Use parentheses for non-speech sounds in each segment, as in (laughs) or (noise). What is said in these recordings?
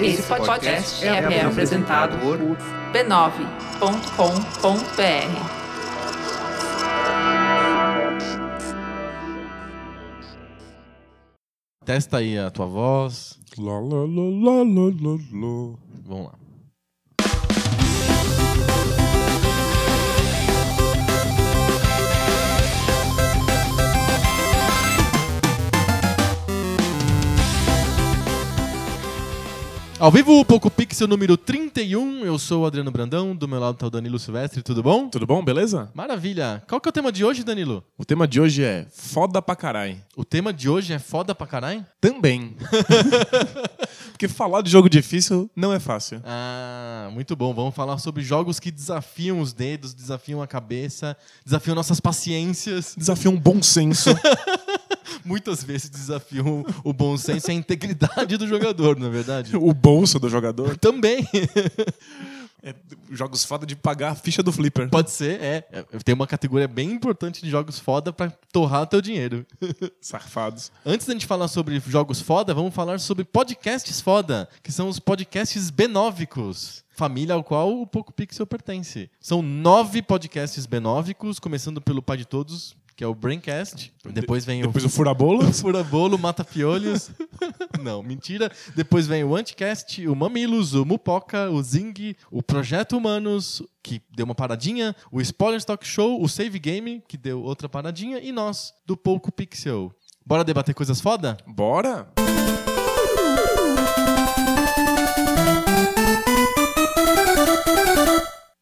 Esse podcast é, é apresentado por b9.com.br. Testa aí a tua voz. Lá, lá, lá, lá, lá, lá, lá. Vamos lá. Ao vivo, o Poco Pixel número 31. Eu sou o Adriano Brandão, do meu lado tá o Danilo Silvestre, tudo bom? Tudo bom, beleza? Maravilha. Qual que é o tema de hoje, Danilo? O tema de hoje é foda pra carai. O tema de hoje é foda pra caralho? Também. (laughs) Porque falar de jogo difícil não é fácil. Ah, muito bom. Vamos falar sobre jogos que desafiam os dedos, desafiam a cabeça, desafiam nossas paciências. Desafio um bom senso. (laughs) Muitas vezes desafiam o bom senso e a integridade do jogador, não é verdade? o bolso do jogador. Também. É, jogos foda de pagar a ficha do Flipper. Pode ser, é. É, Tem uma categoria bem importante de jogos foda pra torrar teu dinheiro. Safados. Antes da gente falar sobre jogos foda, vamos falar sobre podcasts foda, que são os podcasts benóvicos. Família ao qual o Poco Pixel pertence. São nove podcasts benóvicos, começando pelo pai de todos, que é o Braincast. Depois vem Depois o (laughs) o furabolo. Fura Bolo, Mata Fiolhos. (laughs) Não, mentira. Depois vem o Anticast, o Mamilos, o Mupoca, o Zing, o Projeto Humanos, que deu uma paradinha, o Spoiler Talk Show, o Save Game, que deu outra paradinha, e nós, do Pouco Pixel. Bora debater coisas foda? Bora?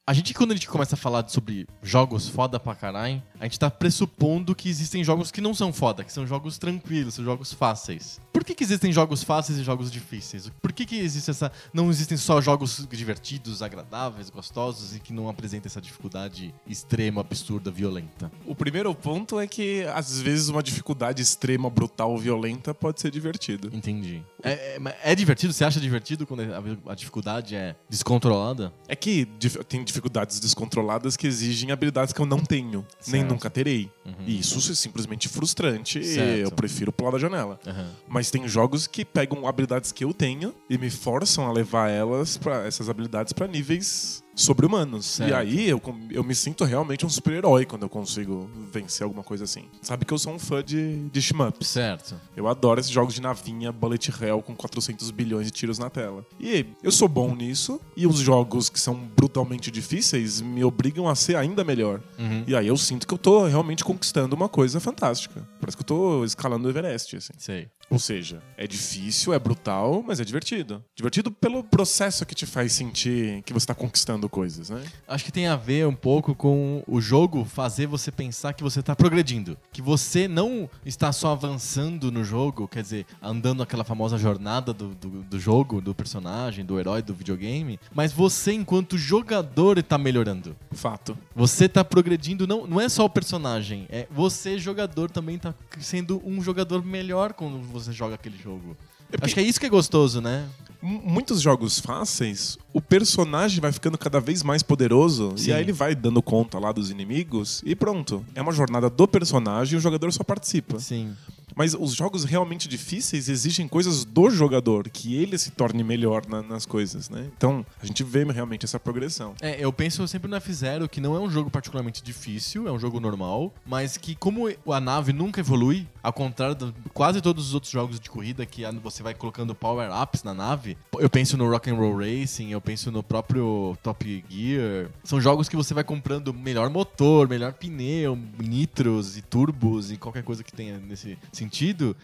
A gente, quando a gente começa a falar sobre jogos foda pra caralho, a gente tá pressupondo que existem jogos que não são foda, que são jogos tranquilos, são jogos fáceis. Por que, que existem jogos fáceis e jogos difíceis? Por que, que existe essa. Não existem só jogos divertidos, agradáveis, gostosos e que não apresentam essa dificuldade extrema, absurda, violenta? O primeiro ponto é que, às vezes, uma dificuldade extrema, brutal, violenta pode ser divertido. Entendi. É, é, é divertido? Você acha divertido quando a, a dificuldade é descontrolada? É que tem dificuldades descontroladas que exigem habilidades que eu não tenho, nem Certo. nunca terei. E isso é simplesmente frustrante Certo. e eu prefiro pular da janela. Aham. Mas tem jogos que pegam habilidades que eu tenho e me forçam a levar elas para essas habilidades para níveis sobre-humanos. E aí eu, eu me sinto realmente um super-herói quando eu consigo vencer alguma coisa assim. Sabe que eu sou um fã de, de shmups. Certo. Eu adoro esses jogos de navinha, bullet hell com 400 bilhões de tiros na tela. E eu sou bom nisso, e os jogos que são brutalmente difíceis me obrigam a ser ainda melhor. Uhum. E aí eu sinto que eu tô realmente conquistando uma coisa fantástica. Parece que eu tô escalando o Everest, assim. Sei. Ou seja, é difícil, é brutal, mas é divertido. Divertido pelo processo que te faz sentir que você tá conquistando coisas, né? Acho que tem a ver um pouco com o jogo fazer você pensar que você está progredindo. Que você não está só avançando no jogo, quer dizer, andando aquela famosa jornada do, do, do jogo, do personagem, do herói, do videogame, mas você, enquanto jogador, está melhorando. Fato. Você tá progredindo, não, não é só o personagem, é você, jogador, também tá sendo um jogador melhor quando você joga aquele jogo. Acho que é isso que é gostoso, né? Muitos jogos fáceis, o personagem vai ficando cada vez mais poderoso Sim. e aí ele vai dando conta lá dos inimigos e pronto. É uma jornada do personagem e o jogador só participa. Sim. Mas os jogos realmente difíceis exigem coisas do jogador, que ele se torne melhor na- nas coisas, né? Então, a gente vê realmente essa progressão. É, eu penso sempre no F-Zero, que não é um jogo particularmente difícil, é um jogo normal, mas que como a nave nunca evolui, ao contrário de quase todos os outros jogos de corrida que você vai colocando power-ups na nave, eu penso no Rock and Roll Racing, eu penso no próprio Top Gear, são jogos que você vai comprando melhor motor, melhor pneu, nitros e turbos e qualquer coisa que tenha nesse sentido,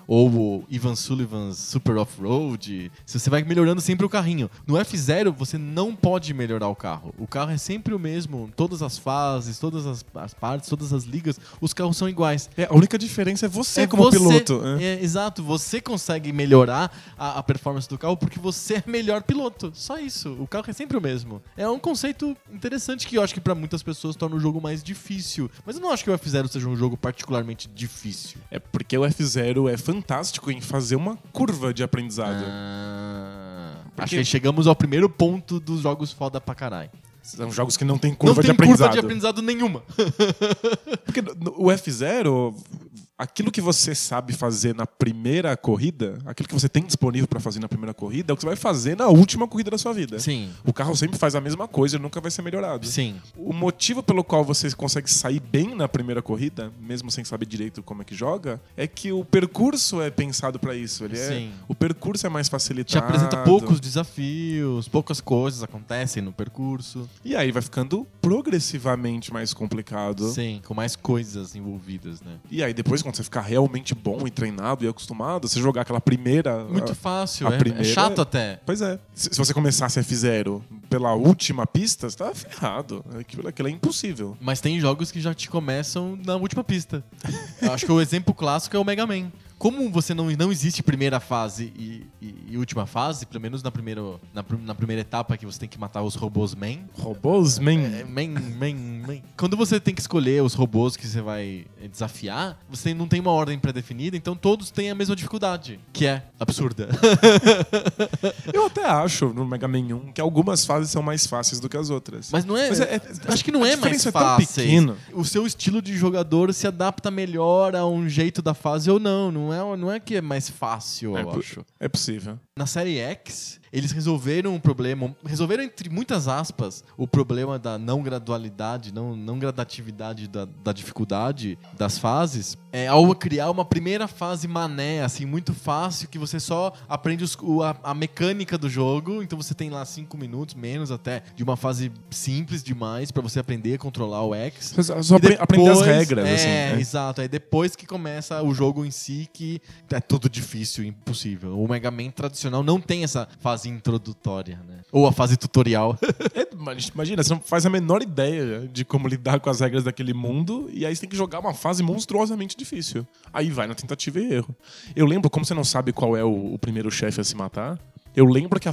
ou o Ivan Sullivan's Super Off-Road, se você vai melhorando sempre o carrinho. No F0 você não pode melhorar o carro. O carro é sempre o mesmo, todas as fases, todas as, as partes, todas as ligas, os carros são iguais. É, a única diferença é você É como você- piloto. né? é, exato, você consegue melhorar a, a performance do carro porque você é melhor piloto. Só isso. O carro é sempre o mesmo. É um conceito interessante que eu acho que pra muitas pessoas torna o jogo mais difícil. Mas eu não acho que o F0 seja um jogo particularmente difícil. É porque o F0 é fantástico em fazer uma curva de aprendizado. Ah, Acho que chegamos ao primeiro ponto dos jogos foda pra caralho. São jogos que não tem curva não tem de aprendizado. curva de aprendizado nenhuma. Porque o F0, aquilo que você sabe fazer na primeira corrida, aquilo que você tem disponível para fazer na primeira corrida, é o que você vai fazer na última corrida da sua vida. Sim. O carro sempre faz a mesma coisa e nunca vai ser melhorado. Sim. O motivo pelo qual você consegue sair bem na primeira corrida, mesmo sem saber direito como é que joga, é que o percurso é pensado para isso. Ele é, Sim. o percurso é mais facilitado. Te apresenta poucos desafios, poucas coisas acontecem no percurso. E aí vai ficando progressivamente mais complicado. Sim, com mais coisas envolvidas, né? E aí depois, quando você ficar realmente bom e treinado e acostumado, você jogar aquela primeira. Muito a- fácil, a é, primeira- é chato até. Pois é. Se, se você começasse F0 pela última pista, você tá ferrado. Aquilo, aquilo é impossível. Mas tem jogos que já te começam na última pista. Acho que o exemplo clássico é o Mega Man. Como você não, não existe primeira fase e, e- e última fase, pelo menos na primeira, na, na primeira etapa que você tem que matar os robôs Man, Robôs, man. É, man, man, man. Quando você tem que escolher os robôs que você vai desafiar, você não tem uma ordem pré-definida, então todos têm a mesma dificuldade, que é absurda. (laughs) Eu até acho no Mega Man 1 que algumas fases são mais fáceis do que as outras. Mas não é. Mas é- é- acho que não é mais é fácil. O seu estilo de jogador se adapta melhor a um jeito da fase ou não. Não é, não é que é mais fácil, É eu acho. É possível. Na série X, eles resolveram um problema, resolveram entre muitas aspas, o problema da não gradualidade, não, não gradatividade da, da dificuldade das fases, é, ao criar uma primeira fase mané, assim, muito fácil, que você só aprende os- o- a, a mecânica do jogo, então você tem lá cinco minutos, menos até, de uma fase simples demais pra você aprender a controlar o X. Só, só apre- aprender as depois- regras, é, assim. né? exato. Aí depois que começa o jogo em si, que é tudo difícil, impossível. O Mega Man tradicional não tem essa fase introdutória, né? Ou a fase tutorial. (laughs) É, imagina, você não faz a menor ideia de como lidar com as regras daquele mundo e aí você tem que jogar uma fase monstruosamente difícil. Aí vai na tentativa e erro. Eu lembro, como você não sabe qual é o, o primeiro chefe a se matar, eu lembro que a,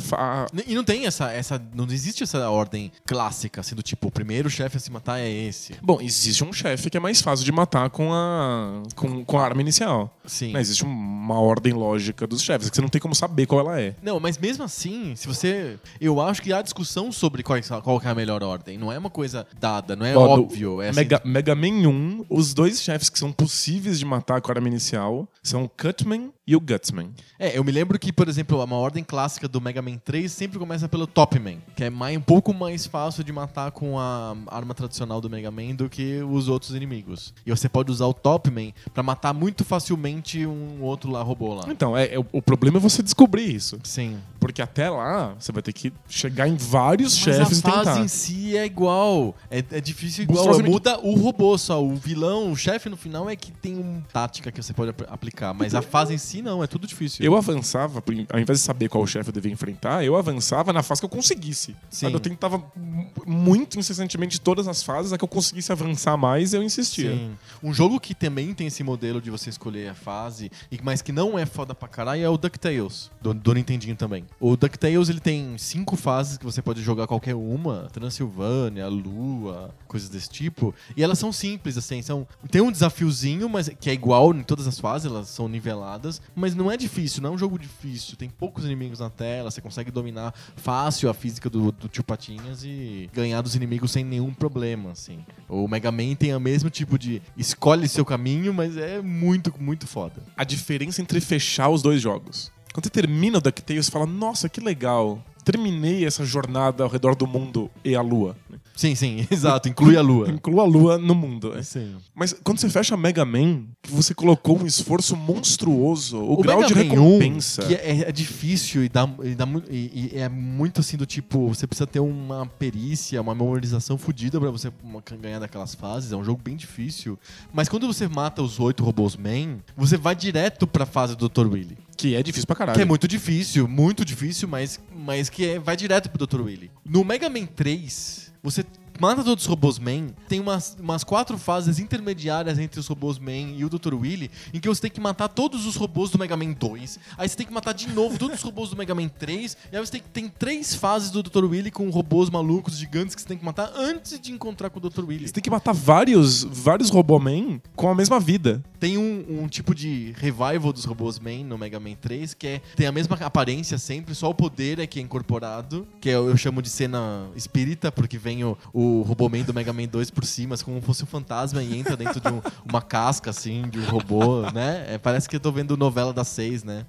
e não tem essa, essa. Não existe essa ordem clássica, assim, do tipo, o primeiro chefe a se matar é esse. Bom, existe um chefe que é mais fácil de matar com a, com, com a arma inicial. Sim. Mas existe uma ordem lógica dos chefes, que você não tem como saber qual ela é. Não, mas mesmo assim, se você. Eu acho que há discussão sobre qual, é- qual é a melhor ordem. Não é uma coisa dada, não é Ó, óbvio. É assim, Mega, Mega Man 1, os dois chefes que são possíveis de matar com a arma inicial são o Cutman e o Gutsman. É, eu me lembro que, por exemplo, uma ordem clássica do Mega Man 3 sempre começa pelo Top Man, que é mais, um pouco mais fácil de matar com a arma tradicional do Mega Man do que os outros inimigos. E você pode usar o Top Man pra matar muito facilmente um outro lá robô lá. Então, é, é- o problema é você descobrir isso. Sim. Porque até lá, você vai ter que chegar em vários Mas chefes a e fase tentar. em si é igual. É, é difícil igual. Monstruosamente- Muda o robô só. O vilão, o chefe no final é que tem uma tática que você pode ap- aplicar. Mas a fase em si não, é tudo difícil. Eu avançava, ao invés de saber qual chefe eu devia enfrentar, eu avançava na fase que eu conseguisse. Sim. Eu tentava mu- muito incessantemente todas as fases, a que eu conseguisse avançar mais, eu insistia. Sim. Um jogo que também tem esse modelo de você escolher a fase, mas que não é foda pra caralho, é o DuckTales, do, do Nintendinho também. O DuckTales, ele tem cinco fases que você pode jogar qualquer uma, Transilvânia, Lua, coisas desse tipo, e elas são simples, assim, são... Tem um desafiozinho, mas que é igual em todas as fases, elas são niveladas, mas não é difícil, não é um jogo difícil, tem poucos inimigos na tela, você consegue dominar fácil a física do, do tio Patinhas e ganhar dos inimigos sem nenhum problema, assim. O Mega Man tem o mesmo tipo de escolhe seu caminho, mas é muito, muito foda. A diferença entre fechar os dois jogos. Quando você termina o DuckTales, você fala, nossa, que legal. Terminei essa jornada ao redor do mundo e a lua. Sim, sim, (laughs) exato, inclui a lua. Inclua a lua no mundo. Sim. Mas quando você fecha Mega Man, que você colocou um esforço monstruoso, o, O grau Mega de Man 1, recompensa. que é, é difícil e, dá, e, dá e- e é muito assim do tipo, você precisa ter uma perícia, uma memorização fodida pra você ganhar daquelas fases. É um jogo bem difícil. Mas quando você mata os oito robôs Man, você vai direto pra fase do Dr. Willy. Que é difícil pra caralho. Que é muito difícil, muito difícil, mas, mas que é- vai direto pro Dr. Willy. No Mega Man 3, você mata todos os robôs Man, tem umas, umas quatro fases intermediárias entre os robôs Man e o Dr. Willy, em que você tem que matar todos os robôs do Mega Man 2, aí você tem que matar de novo todos os robôs do Mega Man 3, e aí você tem, tem três fases do Dr. Willy com robôs malucos, gigantes, que você tem que matar antes de encontrar com o Dr. Willy. Você tem que matar vários, vários Roboman com a mesma vida. Tem um, um tipo de revival dos robôs Man no Mega Man 3, que é tem a mesma aparência sempre, só o poder é que é incorporado, que eu, eu chamo de cena espírita, porque vem o, o o Roboman do Mega Man 2 por cima, assim, como fosse um fantasma e entra dentro de um- (laughs) uma casca, assim, de um robô, né? É, parece que eu tô vendo novela das seis, né?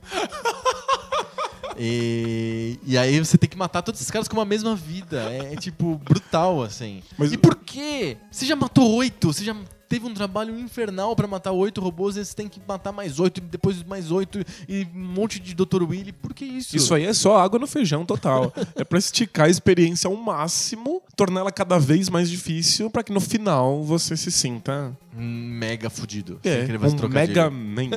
E, e aí você tem que matar todos esses caras com a mesma vida. É, é, tipo brutal, assim. Mas- E por quê? Você já matou oito, você já teve um trabalho infernal pra matar oito robôs, e você tem que matar mais oito, e depois mais oito, e um monte de Dr. Willy. Por que isso? Isso aí é só água no feijão total. (laughs) é pra esticar a experiência ao máximo, tornar ela cada vez mais difícil, pra que no final você se sinta mega fudido. É, um. Mega Man.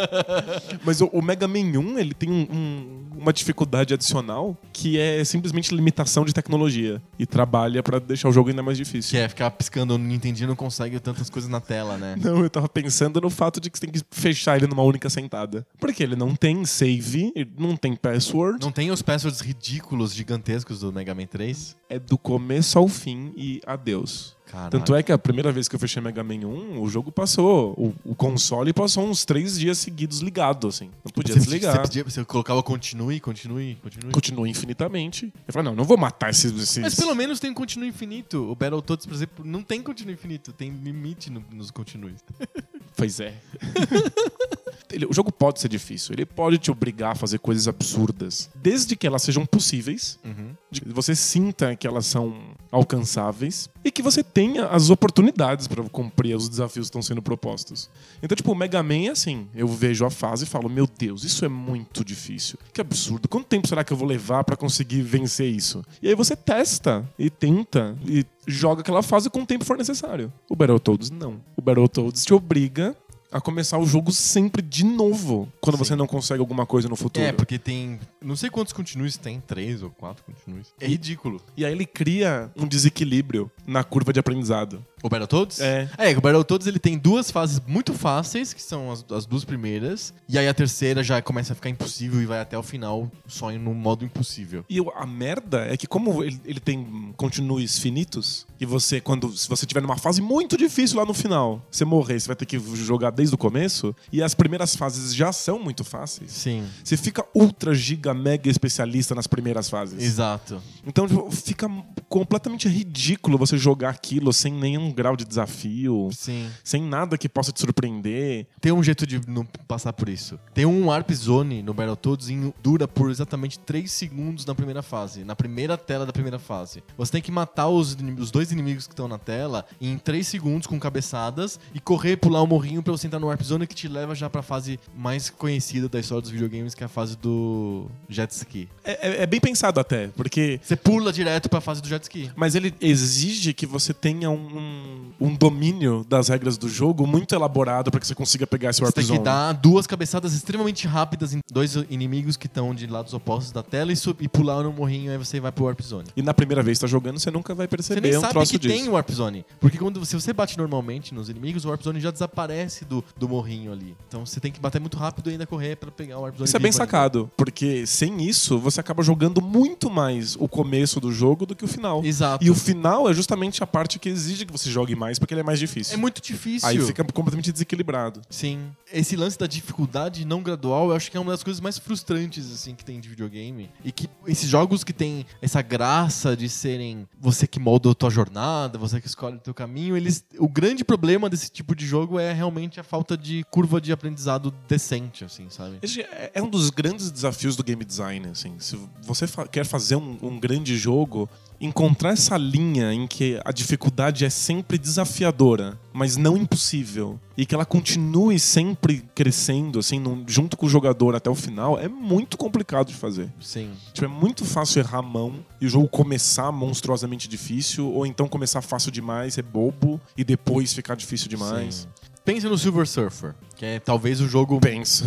(laughs) Mas o, o Mega Man 1, ele tem um- um- uma dificuldade adicional que é simplesmente limitação de tecnologia. E trabalha pra deixar o jogo ainda mais difícil. Que é ficar piscando no Nintendinho não consegue tantas coisas na tela, né? Não, eu tava pensando no fato de que você tem que fechar ele numa única sentada. Porque ele não tem save, não tem password, Não tem os passwords ridículos, gigantescos do Mega Man 3? é do começo ao fim e adeus. Caralho. Tanto é que a primeira vez que eu fechei Mega Man 1, o jogo passou, o, o console passou uns três dias seguidos ligado, assim. Não podia você, desligar. Você, pedia, você colocava continue, continue, continue. Continua infinitamente. Eu falei, não, não vou matar esses. esses... Mas pelo menos tem um continue infinito. O Battletoads, por exemplo, não tem continue infinito. Tem limite no- nos continues. (laughs) Pois é. (laughs) Ele- o jogo pode ser difícil, ele pode te obrigar a fazer coisas absurdas, desde que elas sejam possíveis, Uhum. de que você sinta que elas são alcançáveis e que você tenha as oportunidades para cumprir os desafios que estão sendo propostos. Então, tipo, o Mega Man é assim, eu vejo a fase e falo, meu Deus, isso é muito difícil. Que absurdo. Quanto tempo será que eu vou levar para conseguir vencer isso? E aí você testa e tenta e joga aquela fase com o tempo for necessário. O Battletoads não. O Battletoads te obriga a começar o jogo sempre de novo quando Sim. você não consegue alguma coisa no futuro. É, porque tem. Não sei quantos continues tem, três ou quatro continues. É ridículo. E aí ele cria um desequilíbrio na curva de aprendizado. O Battletoads? É. É, o Battletoads ele tem duas fases muito fáceis, que são as, as duas primeiras. E aí a terceira já começa a ficar impossível e vai até o final só no modo impossível. E a merda é que como ele, ele tem continues finitos, e você, quando se você tiver numa fase muito difícil lá no final, você morrer, você vai ter que jogar desde o começo, e as primeiras fases já são muito fáceis. Sim. Você fica ultra, giga, mega especialista nas primeiras fases. Exato. Então tipo, fica completamente ridículo você jogar aquilo sem nenhum grau de desafio, Sim. sem nada que possa te surpreender. Tem um jeito de não passar por isso. Tem um Warp Zone no Battletoads e dura por exatamente 3 segundos na primeira fase. Na primeira tela da primeira fase. Você tem que matar os, os dois inimigos que estão na tela em 3 segundos com cabeçadas e correr, pular o morrinho pra você entrar no Warp Zone que te leva já pra fase mais conhecida da história dos videogames, que é a fase do jet ski. É, é- é bem pensado até, porque Você pula direto pra fase do jet ski. Mas ele exige que você tenha um, um domínio das regras do jogo muito elaborado para que você consiga pegar esse Você Warp tem que Zone. dar duas cabeçadas extremamente rápidas em dois inimigos que estão de lados opostos da tela e, e pular no morrinho, aí você vai pro Warp Zone. E na primeira vez que tá jogando, você nunca vai Você perceber nem um sabe troço que disso. tem o Warp Zone. Porque quando se você bate normalmente nos inimigos, o Warp Zone já desaparece do, do morrinho ali. Então você tem que bater muito rápido e ainda correr pra pegar o Warp Zone. Isso é bem ainda. sacado, porque sem isso, você acaba jogando muito mais o começo do jogo do que o final. Exato. E o final é justamente a parte que exige que você jogue mais, porque ele é mais difícil. É muito difícil. Aí fica completamente desequilibrado. Sim. Esse lance da dificuldade não gradual, eu acho que é uma das coisas mais frustrantes, assim, que tem de videogame. E que esses jogos que tem essa graça de serem você que molda a tua jornada, você que escolhe o teu caminho, eles... O grande problema desse tipo de jogo é realmente a falta de curva de aprendizado decente, assim, sabe? Esse é é um dos grandes desafios do game design, assim. Se você fa- quer fazer um, um grande jogo, encontrar essa linha em que a dificuldade é sempre desafiadora, mas não impossível, e que ela continue sempre crescendo, assim, num- junto com o jogador até o final, é muito complicado de fazer. Sim. Tipo, é muito fácil errar a mão e o jogo começar monstruosamente difícil, ou então começar fácil demais, é bobo, e depois ficar difícil demais. Sim. Pensa no Silver Surfer, que é talvez o jogo Pensa.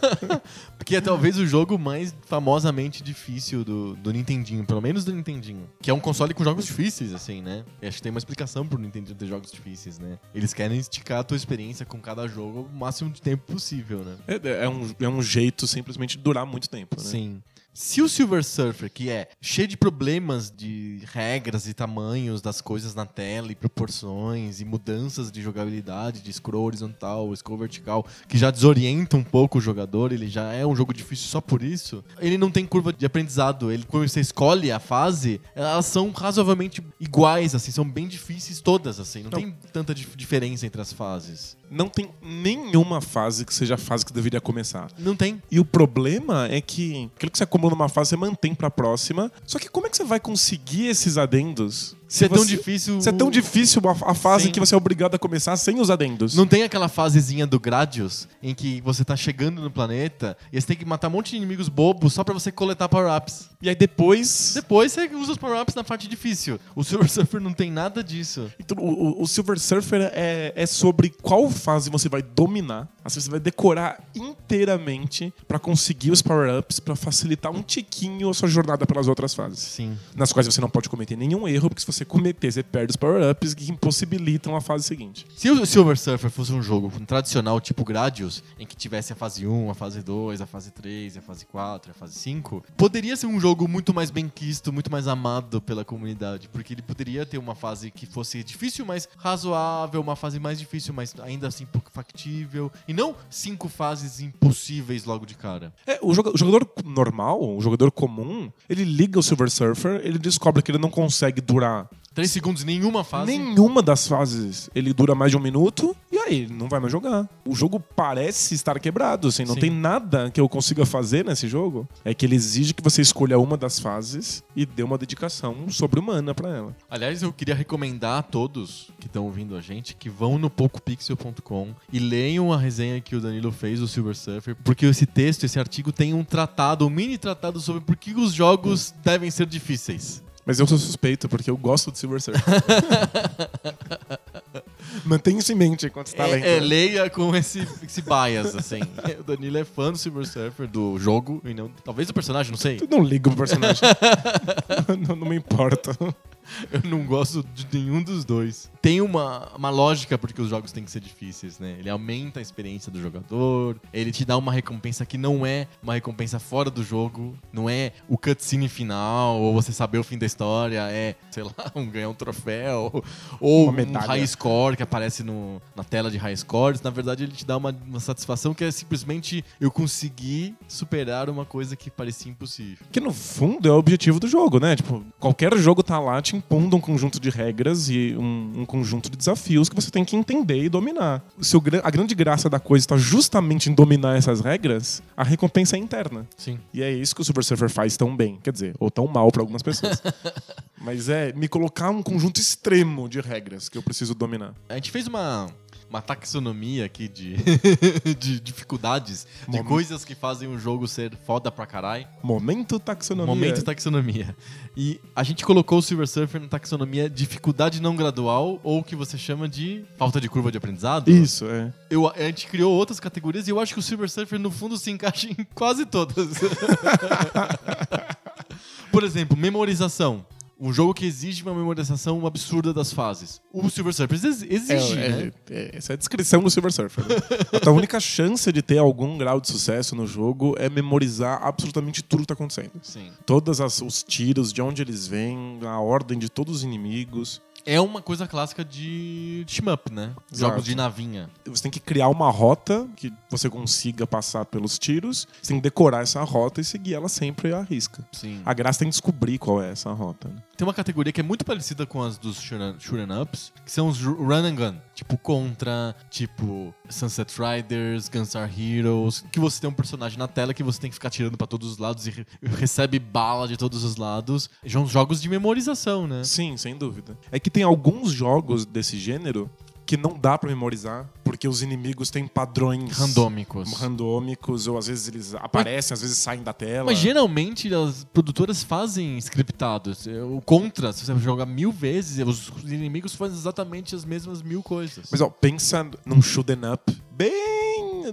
(laughs) que é talvez o jogo mais famosamente difícil do, do Nintendinho, pelo menos do Nintendinho. Que é um console com jogos difíceis, assim, né? E acho que tem uma explicação pro Nintendinho ter jogos difíceis, né? Eles querem esticar a tua experiência com cada jogo o máximo de tempo possível, né? É, é um, é um jeito simplesmente de durar muito tempo, né? Sim. Se o Silver Surfer, que é cheio de problemas de regras e tamanhos das coisas na tela e proporções e mudanças de jogabilidade, de scroll horizontal, scroll vertical, que já desorienta um pouco o jogador, ele já é um jogo difícil só por isso, ele não tem curva de aprendizado. Ele, quando você escolhe a fase, elas são razoavelmente iguais, assim, são bem difíceis todas, assim, não, Não. tem tanta dif- diferença entre as fases. Não tem nenhuma fase que seja a fase que deveria começar. Não tem. E o problema é que aquilo que você acumula numa fase você mantém pra próxima. Só que como é que você vai conseguir esses adendos? Se é tão você- difícil. Se é tão difícil a, a fase Sim. que você é obrigado a começar sem os adendos. Não tem aquela fasezinha do Gradius em que você tá chegando no planeta e você tem que matar um monte de inimigos bobos só pra você coletar power-ups. E aí depois. Depois você usa os power-ups na parte difícil. O Silver (laughs) Surfer não tem nada disso. Então, o, o- Silver Surfer é, é sobre qual fase você vai dominar. Assim, você vai decorar inteiramente pra conseguir os power-ups, pra facilitar um tiquinho a sua jornada pelas outras fases. Sim. Nas quais você não pode cometer nenhum erro, porque se você cometer, você perde os power-ups que impossibilitam a fase seguinte. Se o Silver Surfer fosse um jogo tradicional tipo Gradius, em que tivesse a fase 1, a fase 2, a fase 3, a fase 4, a fase 5, poderia ser um jogo muito mais bem quisto, muito mais amado pela comunidade, porque ele poderia ter uma fase que fosse difícil, mas razoável, uma fase mais difícil, mas ainda assim pouco factível, e não cinco fases impossíveis logo de cara. É, o, joga- o jogador normal, o jogador comum, ele liga o Silver Surfer, ele descobre que ele não consegue durar Três segundos, nenhuma fase. nenhuma das fases. Ele dura mais de um minuto e aí não vai mais jogar. O jogo parece estar quebrado, assim, não Sim. tem nada que eu consiga fazer nesse jogo. É que ele exige que você escolha uma das fases e dê uma dedicação sobre-humana pra ela. Aliás, eu queria recomendar a todos que estão ouvindo a gente que vão no PocoPixel.com e leiam a resenha que o Danilo fez do Silver Surfer, porque esse texto, esse artigo tem um tratado, um mini tratado sobre por que os jogos devem ser difíceis. Mas eu sou suspeito, porque eu gosto do Silver Surfer. (laughs) Mantenha isso em mente enquanto está lendo. É, é, leia com esse, esse bias, assim. o Danilo é fã do Silver Surfer, do jogo, e não, talvez do personagem, não sei. Eu não ligo pro personagem. (laughs) não, não me importa. (laughs) Eu não gosto de nenhum dos dois. Tem uma, uma lógica porque os jogos têm que ser difíceis, né? Ele aumenta a experiência do jogador, ele te dá uma recompensa que não é uma recompensa fora do jogo, não é o cutscene final, ou você saber o fim da história, é, sei lá, (laughs) um ganhar um troféu, ou Uma um medalha. high score que aparece no, na tela de high scores. Na verdade, ele te dá uma, uma satisfação que é simplesmente eu conseguir superar uma coisa que parecia impossível. Que no fundo é o objetivo do jogo, né? Tipo, qualquer jogo tá lá te impondo um conjunto de regras e um, um conjunto de desafios que você tem que entender e dominar. Se o a grande graça da coisa está justamente em dominar essas regras, a recompensa é interna. Sim. E é isso que o Super Surfer faz tão bem. Quer dizer, ou tão mal para algumas pessoas. (laughs) Mas é me colocar um conjunto extremo de regras que eu preciso dominar. A gente fez uma, uma taxonomia aqui de, (laughs) de dificuldades, de Momento. coisas que fazem o jogo ser foda pra caralho. Momento taxonomia. Momento taxonomia. E a gente colocou o Silver Surfer na taxonomia dificuldade não gradual, ou o que você chama de falta de curva de aprendizado. Isso, é. Eu, a gente criou outras categorias e eu acho que o Silver Surfer, no fundo, se encaixa em quase todas. (laughs) Por exemplo, memorização. Um jogo que exige uma memorização absurda das fases. O Silver Surfer ex- exige, É, né? é, é, essa é a descrição do Silver Surfer. né? (laughs) a única chance de ter algum grau de sucesso no jogo é memorizar absolutamente tudo que tá acontecendo. Sim. Todos os tiros, de onde eles vêm, a ordem de todos os inimigos. É uma coisa clássica de shmup, né? Exato. Jogos de navinha. Você tem que criar uma rota que você consiga passar pelos tiros. Você tem que decorar essa rota e seguir ela sempre à risca. Sim. A graça tem que descobrir qual é essa rota. né? Tem uma categoria que é muito parecida com as dos shoot'em ups, que são os ru- run and gun. Tipo Contra, tipo Sunset Riders, Gunstar Heroes, que você tem um personagem na tela que você tem que ficar tirando pra todos os lados e re- recebe bala de todos os lados. São jogos de memorização, né? Sim, sem dúvida. É que tem alguns jogos desse gênero que não dá pra memorizar, porque os inimigos têm padrões Randômicos. randômicos, ou às vezes eles aparecem, às vezes saem da tela. Mas geralmente as produtoras fazem scriptados. O Contra, se você jogar mil vezes, os inimigos fazem exatamente as mesmas mil coisas. Mas ó, pensa num shoot'em up bem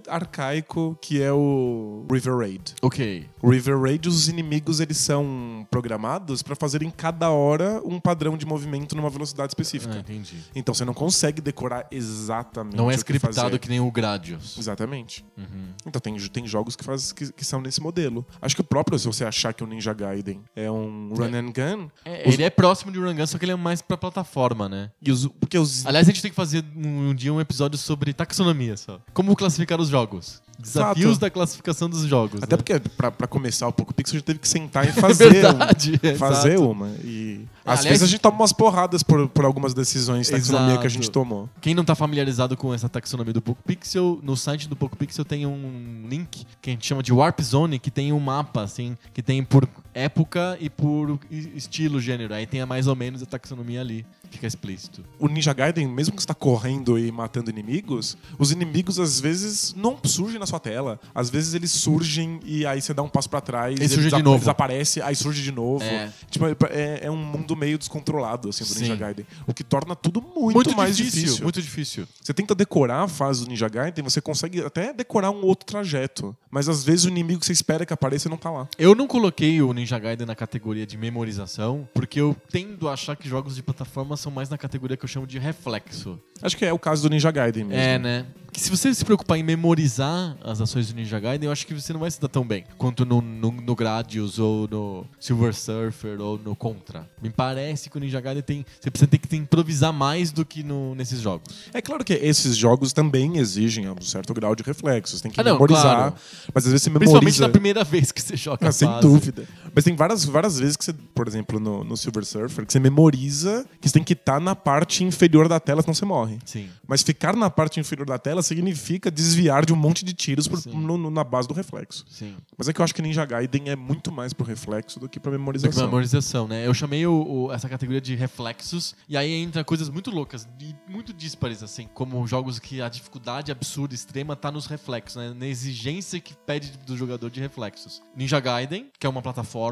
arcaico que é o River Raid. Ok. River Raid, os inimigos eles são programados pra fazerem cada hora um padrão de movimento numa velocidade Ah, específica. entendi. Então você não consegue decorar exatamente Não é que scriptado fazer. que nem o Gradius. Exatamente. Uhum. Então tem, tem jogos que, faz, que, que são nesse modelo. Acho que o próprio, se você achar que o Ninja Gaiden é um run and gun, É, Ele é próximo de Rangan, só que ele é mais pra plataforma, né? os, porque os Aliás, a gente tem que fazer um, um dia um episódio sobre taxonomia só. Como classificar os jogos. Desafios Exato. da classificação dos jogos. Até né? porque, pra, pra começar o Poco Pixel, a gente teve que sentar e (laughs) fazer. É verdade. um- fazer exato. uma. E às Aliás- vezes a gente toma umas porradas por, por algumas decisões de taxonomia Exato. que a gente tomou. Quem não tá familiarizado com essa taxonomia do PocoPixel, no site do PocoPixel tem um link que a gente chama de Warp Zone, que tem um mapa, assim, que tem por época e por estilo, gênero. Aí tem mais ou menos a taxonomia ali. Fica explícito. O Ninja Gaiden, mesmo que você tá correndo e matando inimigos, os inimigos às vezes não surgem na sua tela. Às vezes eles surgem e aí você dá um passo pra trás, Eles surgem de novo. eles aparecem, aí surge de novo. É. Tipo, é, é um mundo meio descontrolado assim, do Sim. Ninja Gaiden. O que torna tudo muito, mais difícil. Muito difícil. Você tenta decorar a fase do Ninja Gaiden, você consegue até decorar um outro trajeto. Mas às vezes o inimigo que você espera que apareça não tá lá. Eu não coloquei o Ninja Gaiden na categoria de memorização, porque eu tendo a achar que jogos de plataforma são mais na categoria que eu chamo de reflexo. Acho que é o caso do Ninja Gaiden mesmo. É, né? Que se você se preocupar em memorizar as ações do Ninja Gaiden, eu acho que você não vai se dar tão bem quanto no, no, no Gradius ou no Silver Surfer ou no Contra. Me parece que o Ninja Gaiden tem. Você precisa ter que improvisar mais do que no, nesses jogos. É claro que esses jogos também exigem um certo grau de reflexos. Tem que Ah, não, memorizar. claro. Mas às vezes você Principalmente memoriza. na primeira vez que você joga. Ah, sem dúvida. Mas tem várias, várias vezes que você, por exemplo, no, no Silver Surfer, que você memoriza que você tem que estar na parte inferior da tela, senão você morre. Sim. Mas ficar na parte inferior da tela significa desviar de um monte de tiros por- no- no- na base do reflexo. Sim. Mas é que eu acho que Ninja Gaiden é muito mais pro reflexo do que pra Do que memorização. memorização, né? Eu chamei o- o- essa categoria de reflexos, e aí entra coisas muito loucas e muito díspares, assim, como jogos que a dificuldade absurda, extrema, tá nos reflexos, né? Na exigência que pede do jogador de reflexos. Ninja Gaiden, que é uma plataforma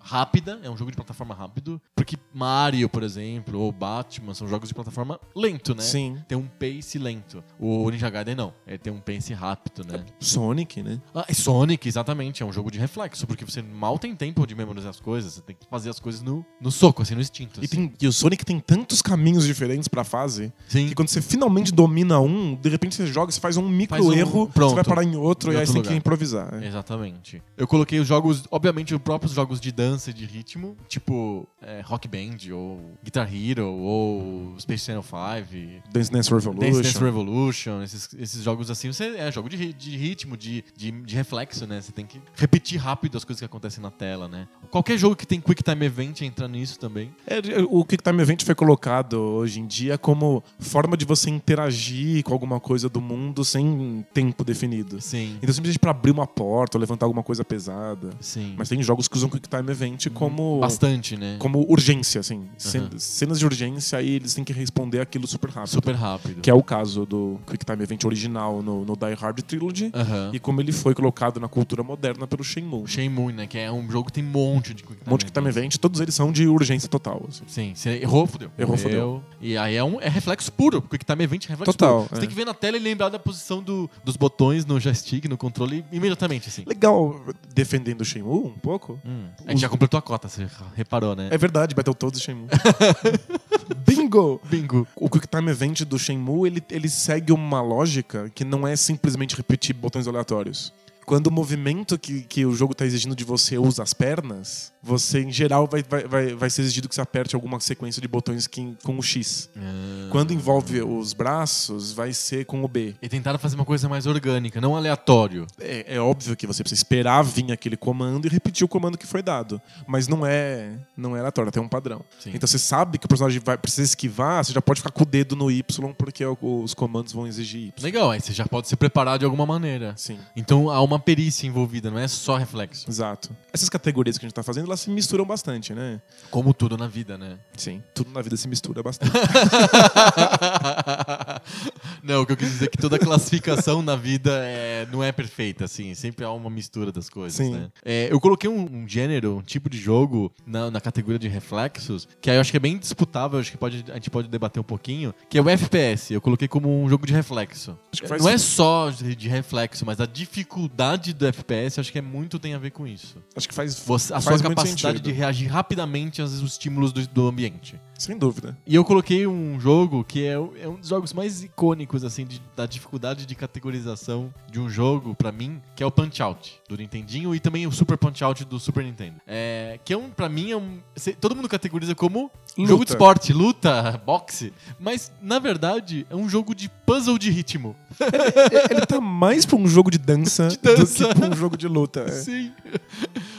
rápida, é um jogo de plataforma rápido, porque Mario, por exemplo, ou Batman são jogos de plataforma lento, né? Sim. Tem um pace lento. O Ninja Gaiden não, ele tem um pace rápido, né? Sonic, né? Ah, e Sonic, exatamente, é um jogo de reflexo, porque você mal tem tempo de memorizar as coisas, você tem que fazer as coisas no, no soco, assim, no instinto. E, assim. tem- e o Sonic tem tantos caminhos diferentes pra fase Sim. que quando você finalmente domina um, de repente você joga, você faz um micro Faz um- erro, pronto. você vai parar em outro Em e aí outro você tem que improvisar. é. Exatamente. Eu coloquei os jogos, obviamente, os próprios jogos de dança e de ritmo, tipo é, Rock Band, ou Guitar Hero, ou Space Channel 5, Dance Dance Revolution. Dance Dance Revolution, esses, esses jogos assim, você é jogo de, de ritmo, de, de, de reflexo, né? Você tem que repetir rápido as coisas que acontecem na tela, né? Qualquer jogo que tem Quick Time Event entra nisso também. É, o Quick Time Event foi colocado hoje em dia como forma de você interagir com alguma coisa do mundo sem tempo definido. Sim. Então simplesmente pra abrir uma porta ou levantar alguma coisa pesada. Sim. Mas tem jogos que usam Quick Time Event como Bastante, né? como urgência, assim. Aham. Cenas de urgência e eles têm que responder aquilo super rápido. Super rápido. Que é o caso do Quick Time Event original no, no Die Hard Trilogy. Aham. E como ele foi colocado na cultura moderna pelo Shenmue. Um Shenmue, né? Que é um jogo que tem um monte de Quick Time monte de Time Event, todos eles são de urgência total. assim. Sim, você errou, fudeu. Errou, Morreu. E aí é, um, é reflexo puro. Quick Time Event é reflexo Total, puro. Você é. tem que ver na tela e lembrar da posição do- dos botões no joystick, no controle, imediatamente, assim. Legal defendendo o Shenmue um pouco. Hum. A gente já completou a cota, você reparou, né? É verdade, Battletoads e Shenmue. (laughs) Bingo! bingo. O Quick Time Event do Shenmue, ele, ele segue uma lógica que não é simplesmente repetir botões aleatórios. Quando o movimento que, que o jogo está exigindo de você usa as pernas, você, em geral, vai, vai, vai, vai ser exigido que você aperte alguma sequência de botões que, com o X. Ah. Quando envolve os braços, vai ser com o B. E tentaram fazer uma coisa mais orgânica, não aleatório. É, é óbvio que você precisa esperar vir aquele comando e repetir o comando que foi dado. Mas não é não é aleatório, tem um padrão. Sim. Então você sabe que o personagem vai, precisa esquivar, você já pode ficar com o dedo no Y, porque os comandos vão exigir Y. Legal, aí você já pode se preparar de alguma maneira. Sim. Então há uma uma perícia envolvida, não é só reflexo. Exato. Essas categorias que a gente tá fazendo, elas se misturam bastante, né? Como tudo na vida, né? Sim. Tudo na vida se mistura bastante. (laughs) não, o que eu quis dizer é que toda classificação na vida é, não é perfeita, assim. Sempre há uma mistura das coisas, Sim. né? É, eu coloquei um, um gênero, um tipo de jogo na, na categoria de reflexos, que aí eu acho que é bem disputável, acho que pode, a gente pode debater um pouquinho, que é o FPS. Eu coloquei como um jogo de reflexo. Acho que faz- Não é só de reflexo, mas a dificuldade do FPS acho que é muito tem a ver com isso. Acho que faz, Você, a faz sua capacidade de reagir rapidamente aos estímulos do, do ambiente. Sem dúvida. E eu coloquei um jogo que é, é um dos jogos mais icônicos, assim, de- da dificuldade de categorização de um jogo, pra mim, que é o Punch-Out, do Nintendinho, e também o Super Punch-Out do Super Nintendo. É, que é um, pra mim, é um... todo mundo categoriza como Luta. jogo de esporte, luta, boxe, mas, na verdade, é um jogo de puzzle de ritmo. Ele tá mais pra um jogo de dança, dança. do que pra um jogo de luta. é. Sim.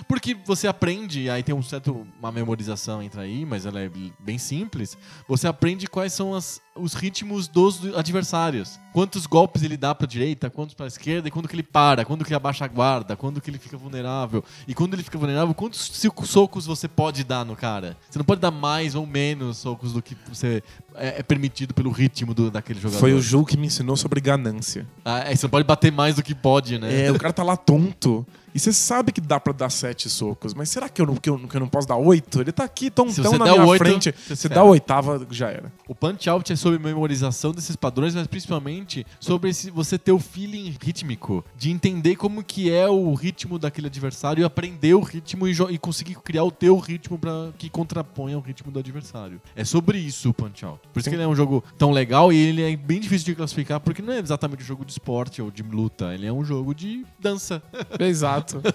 Porque você aprende, aí tem um certo uma memorização entra aí, mas ela é bem simples. Você aprende quais são as- os ritmos dos adversários. Quantos golpes ele dá pra direita, quantos pra esquerda, e quando que ele para, quando que ele abaixa a guarda, quando que ele fica vulnerável. E quando ele fica vulnerável, quantos socos você pode dar no cara? Você não pode dar mais ou menos socos do que você é, é permitido pelo ritmo do- daquele jogador. Foi o jogo que me ensinou sobre ganância. Ah, é, você não pode bater mais do que pode, né? É, o cara tá lá tonto. E você sabe que dá pra dar sete socos, mas será que eu não, que eu, que eu não posso dar oito? Ele tá aqui tontão na minha oito, frente. você Você dá a oitava, já era. O punch out é sobre memorização desses padrões, mas principalmente sobre esse, você ter o feeling rítmico, de entender como que é o ritmo daquele adversário e aprender o ritmo e, e conseguir criar o teu ritmo para que contraponha o ritmo do adversário. É sobre isso o punch out. Por isso Sim. que ele é um jogo tão legal e ele é bem difícil de classificar porque não é exatamente um jogo de esporte ou de luta, ele é um jogo de dança. (laughs) Exato. (laughs)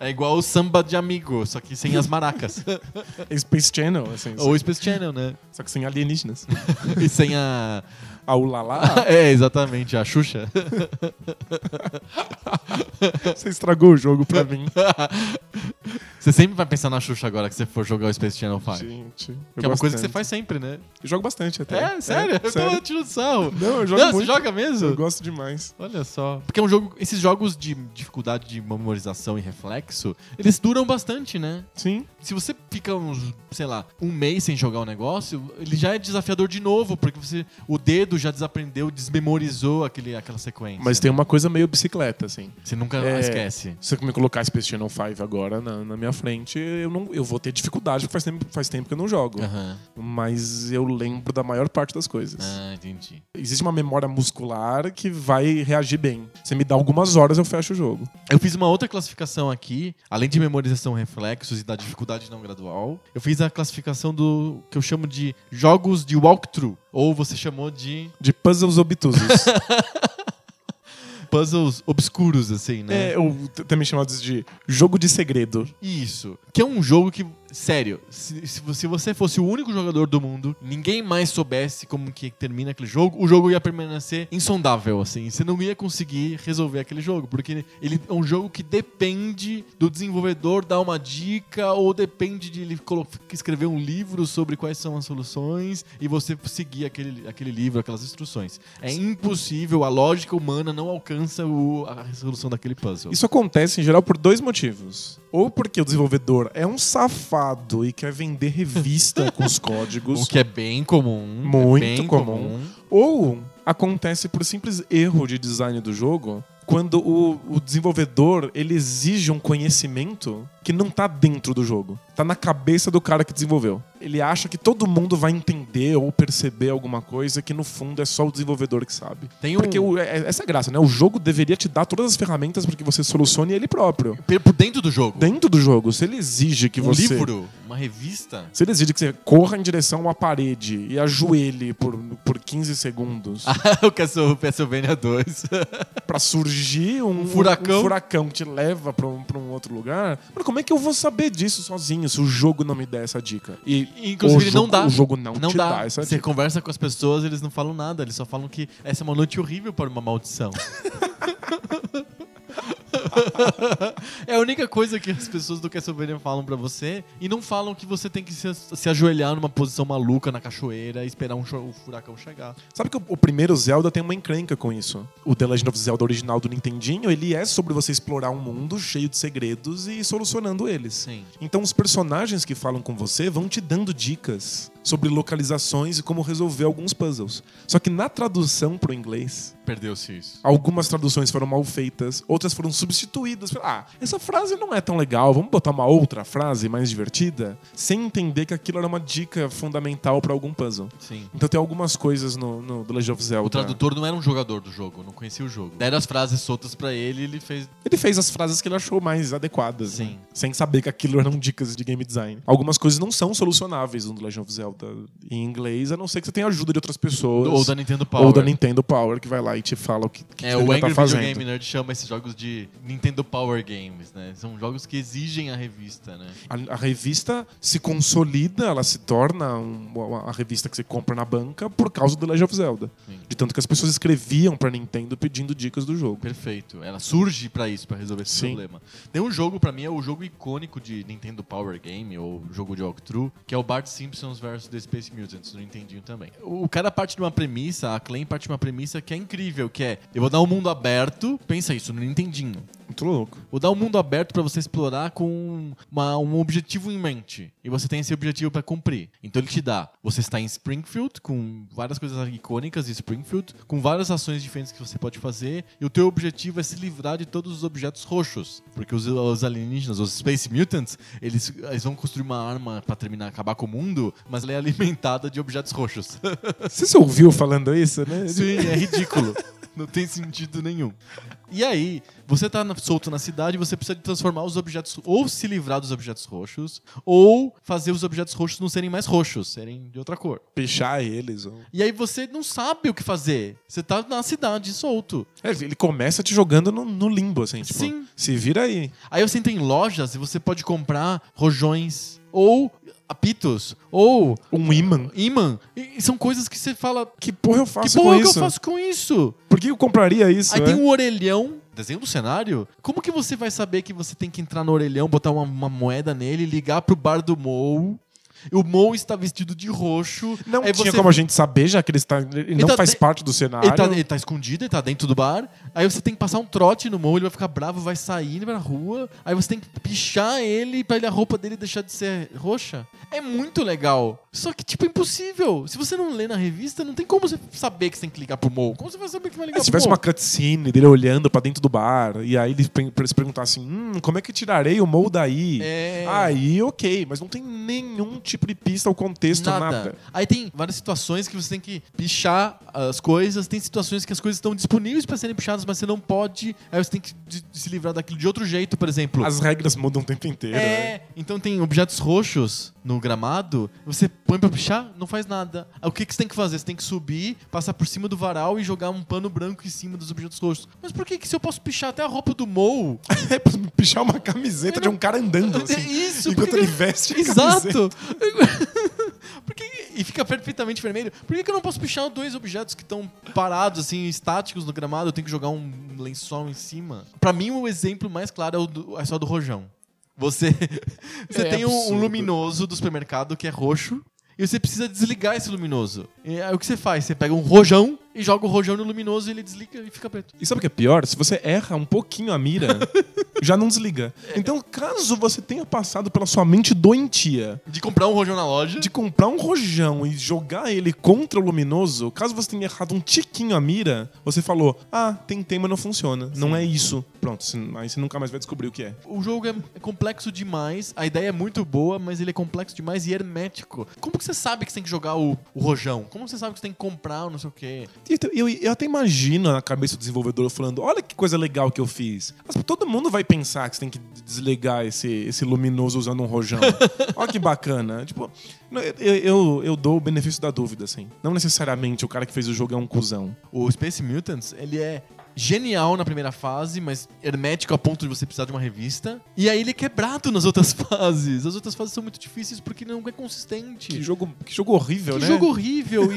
É igual o samba de amigo, só que sem as maracas. (laughs) Space Channel, assim. ou Space Channel, né? Só que sem alienígenas. Sem a A Ulala, (laughs) é, exatamente, a Xuxa. (laughs) você estragou o jogo pra mim. (laughs) Você sempre vai pensar na Xuxa agora que você for jogar o Space Channel 5. Gente. Que é uma coisa que você faz sempre, né? Eu jogo bastante até. É, sério? eu tô sério. tirando sarro. Não, eu jogo Não, muito. você joga mesmo? Eu gosto demais. Olha só. Porque é um jogo. Esses jogos de dificuldade de memorização e reflexo, eles duram bastante, né? Sim. Se você fica uns, sei lá, um mês sem jogar o negócio, ele já é desafiador de novo, porque você. O dedo já desaprendeu, desmemorizou aquele, aquela sequência. Mas tem uma coisa meio bicicleta, assim. Você nunca É. esquece. Se você me colocar Space Channel 5 agora na, na minha frente, eu, não, eu vou ter dificuldade, porque faz tempo, faz tempo que eu não jogo. Aham. Mas eu lembro da maior parte das coisas. Ah, entendi. Existe uma memória muscular que vai reagir bem. Você me dá algumas horas, eu fecho o jogo. Eu fiz uma outra classificação aqui, além de memorização reflexos e da dificuldade não gradual. Eu fiz a classificação do que eu chamo de jogos de walkthrough, ou você chamou de De puzzles obtusos. (laughs) puzzles obscuros, assim, né? é, ou também chamados de jogo de segredo. Isso. Que é um jogo que, sério, se, se você- se você fosse o único jogador do mundo, ninguém mais soubesse como que termina aquele jogo, o jogo ia permanecer insondável, assim. Você não ia conseguir resolver aquele jogo, porque ele é um jogo que depende do desenvolvedor dar uma dica ou depende de ele escrever um livro sobre quais são as soluções e você seguir aquele, aquele livro, aquelas instruções. É impossível, a lógica humana não alcança o- a resolução daquele puzzle. Isso acontece em geral por dois motivos. Ou porque o desenvolvedor é um safado e quer vender revista com os (laughs) códigos. O que é bem comum. Muito é bem comum. Ou acontece por simples erro de design do jogo, quando o, o desenvolvedor ele exige um conhecimento que não tá dentro do jogo. Tá na cabeça do cara que desenvolveu. Ele acha que todo mundo vai entender ou perceber alguma coisa que no fundo é só o desenvolvedor que sabe. Tem um- Porque o- é- essa é a graça, né? O jogo deveria te dar todas as ferramentas para que você solucione ele próprio. Por dentro do jogo. Dentro do jogo, se ele exige que um você livro, revista. se ele exige que você corra em direção a uma parede e ajoelhe por, por 15 segundos (laughs) o Castle- Castlevania 2. (laughs) pra surgir um, Um furacão. um furacão que te leva pra um, pra um outro lugar, mano, como é que eu vou saber disso sozinho se o jogo não me der essa dica? E Inclusive, o ele não dá. O jogo não, Não te dá. dá, essa Você dica. conversa com as pessoas, eles não falam nada. Eles só falam que essa é uma noite horrível para uma maldição. (laughs) (laughs) é a única coisa que as pessoas do Castlevania falam pra você e não falam que você tem que se, se ajoelhar numa posição maluca na cachoeira e esperar um, o furacão chegar. Sabe que o, o primeiro Zelda tem uma encrenca com isso. O The Legend of Zelda original do Nintendinho, ele é sobre você explorar um mundo cheio de segredos e solucionando eles. Sim. Então os personagens que falam com você vão te dando dicas sobre localizações e como resolver alguns puzzles. Só que na tradução pro inglês, Perdeu-se isso. algumas traduções foram mal feitas, outras foram substituídas. Ah, essa frase não é tão legal, vamos botar uma outra frase mais divertida, sem entender que aquilo era uma dica fundamental pra algum puzzle. Sim. Então tem algumas coisas no, no The Legend of Zelda. O tradutor não era um jogador do jogo, não conhecia o jogo. Deram as frases soltas pra ele e ele fez. Ele fez as frases que ele achou mais adequadas, Sim. né? sem saber que aquilo eram dicas de game design. Algumas coisas não são solucionáveis no The Legend of Zelda em inglês, a não ser que você tenha ajuda de outras pessoas. Ou da Nintendo Power. Ou da Nintendo Power, que vai lá e te fala o que, que É, você o devia Angry tá Video. Game Nerd chama esses jogos de Nintendo Power Games, né? São jogos que exigem a revista, né? A, a revista se consolida, ela se torna um- uma- a revista que você compra na banca por causa do Legend of Zelda. Sim. De tanto que as pessoas escreviam pra Nintendo pedindo dicas do jogo. Perfeito. Ela surge pra isso, pra resolver esse Sim. problema. Tem um jogo, pra mim, é o jogo icônico de Nintendo Power Game, ou jogo de walkthrough, que é o Bart Simpsons vs. The Space Mutants, do Nintendinho também. O cara parte de uma premissa, a Claim parte de uma premissa que é incrível, que é, eu vou dar um mundo aberto, pensa isso, no Nintendinho. Muito louco. Vou dar um mundo aberto pra você explorar com uma- um objetivo em mente. E você tem esse objetivo pra cumprir. Então ele te dá. Você está em Springfield, com várias coisas icônicas de Springfield, com várias ações diferentes que você pode fazer. E o teu objetivo é se livrar de todos os objetos roxos. Porque os, os alienígenas, os Space Mutants, eles, eles vão construir uma arma pra terminar, acabar com o mundo, mas ela é alimentada de objetos roxos. (laughs) Você se ouviu falando isso, né? Sim, é ridículo. Não tem sentido nenhum. E aí, você tá solto na cidade você precisa transformar os objetos, ou se livrar dos objetos roxos, ou fazer os objetos roxos não serem mais roxos, serem de outra cor. Pichar eles. Ou... E aí você não sabe o que fazer. Você tá na cidade, solto. É, ele começa te jogando no, no limbo, assim. Tipo, Sim. Se vira aí. Aí você entra em lojas e você pode comprar rojões, ou apitos, ou Um imã. imã. E são coisas que você fala. Que porra eu Que faço porra com que isso? eu faço com isso? Por que eu compraria isso? Aí é? tem um orelhão, desenho do cenário. Como que você vai saber que você tem que entrar no orelhão, botar uma, uma moeda nele, ligar pro bar do Mou? O Mou está vestido de roxo. Não tinha você- como a gente saber, já que ele, está, ele não tá faz de- parte do cenário. Ele tá, ele tá escondido, ele tá dentro do bar. Aí você tem que passar um trote no Mou, ele vai ficar bravo, vai sair pra rua. Aí você tem que pichar ele pra ele, a roupa dele deixar de ser roxa. É muito legal. Só que, tipo, é impossível. Se você não lê na revista, não tem como você saber que você tem que ligar pro Mou. Como você vai saber que vai ligar É, se pro tivesse Mou? uma cutscene dele olhando pra dentro do bar, e aí ele se perguntar assim: hum, como é que tirarei o Mou daí? É. Aí, ok, mas não tem nenhum tipo de pista ou contexto, nada. Aí tem várias situações que você tem que pichar as coisas, tem situações que as coisas estão disponíveis para serem pichadas, mas você não pode. Aí você tem que se livrar daquilo de outro jeito, por exemplo. As regras mudam o tempo inteiro. né? É, então tem objetos roxos no gramado, você põe pra pichar, não faz nada. O que, que você tem que fazer? Você tem que subir, passar por cima do varal e jogar um pano branco em cima dos objetos roxos. Mas por que, que se eu posso pichar até a roupa do Mou? (laughs) É pichar uma camiseta de um cara andando, assim. Isso, enquanto porque- ele veste a camiseta. (laughs) Exato! Por que- e fica perfeitamente vermelho. Por que, que eu não posso pichar dois objetos que estão parados, assim, estáticos no gramado? Eu tenho que jogar um lençol em cima. Pra mim, o exemplo mais claro é, o do, é só do rojão. Você, (laughs) você É tem um, um luminoso do supermercado que é roxo. E você precisa desligar esse luminoso. E aí o que você faz? Você pega um rojão e joga o rojão no luminoso e ele desliga e fica preto. E sabe o que é pior? Se você erra um pouquinho a mira, (laughs) já não desliga. Então, caso você tenha passado pela sua mente doentia De comprar um rojão na loja. de comprar um rojão e jogar ele contra o luminoso, caso você tenha errado um tiquinho a mira, você falou: Ah, tentei, mas não funciona. Não é isso. Pronto, aí você nunca mais vai descobrir o que é. O jogo é é complexo demais, a ideia é muito boa, mas ele é complexo demais e hermético. Como que você sabe que você tem que jogar o, o rojão? Como você sabe que você tem que comprar o não sei o quê? Então, Eu, eu até imagino na cabeça do desenvolvedor falando: olha que coisa legal que eu fiz. Mas todo mundo vai pensar que você tem que desligar esse, esse luminoso usando um rojão. (laughs) olha que bacana. Tipo, eu, eu, eu dou o benefício da dúvida, assim. Não necessariamente o cara que fez o jogo é um cuzão. O Space Mutants, ele é genial na primeira fase, mas hermético a ponto de você precisar de uma revista. E aí ele é quebrado nas outras (laughs) fases. As outras fases são muito difíceis porque não é consistente. Que jogo, que jogo horrível, Que né? jogo horrível. E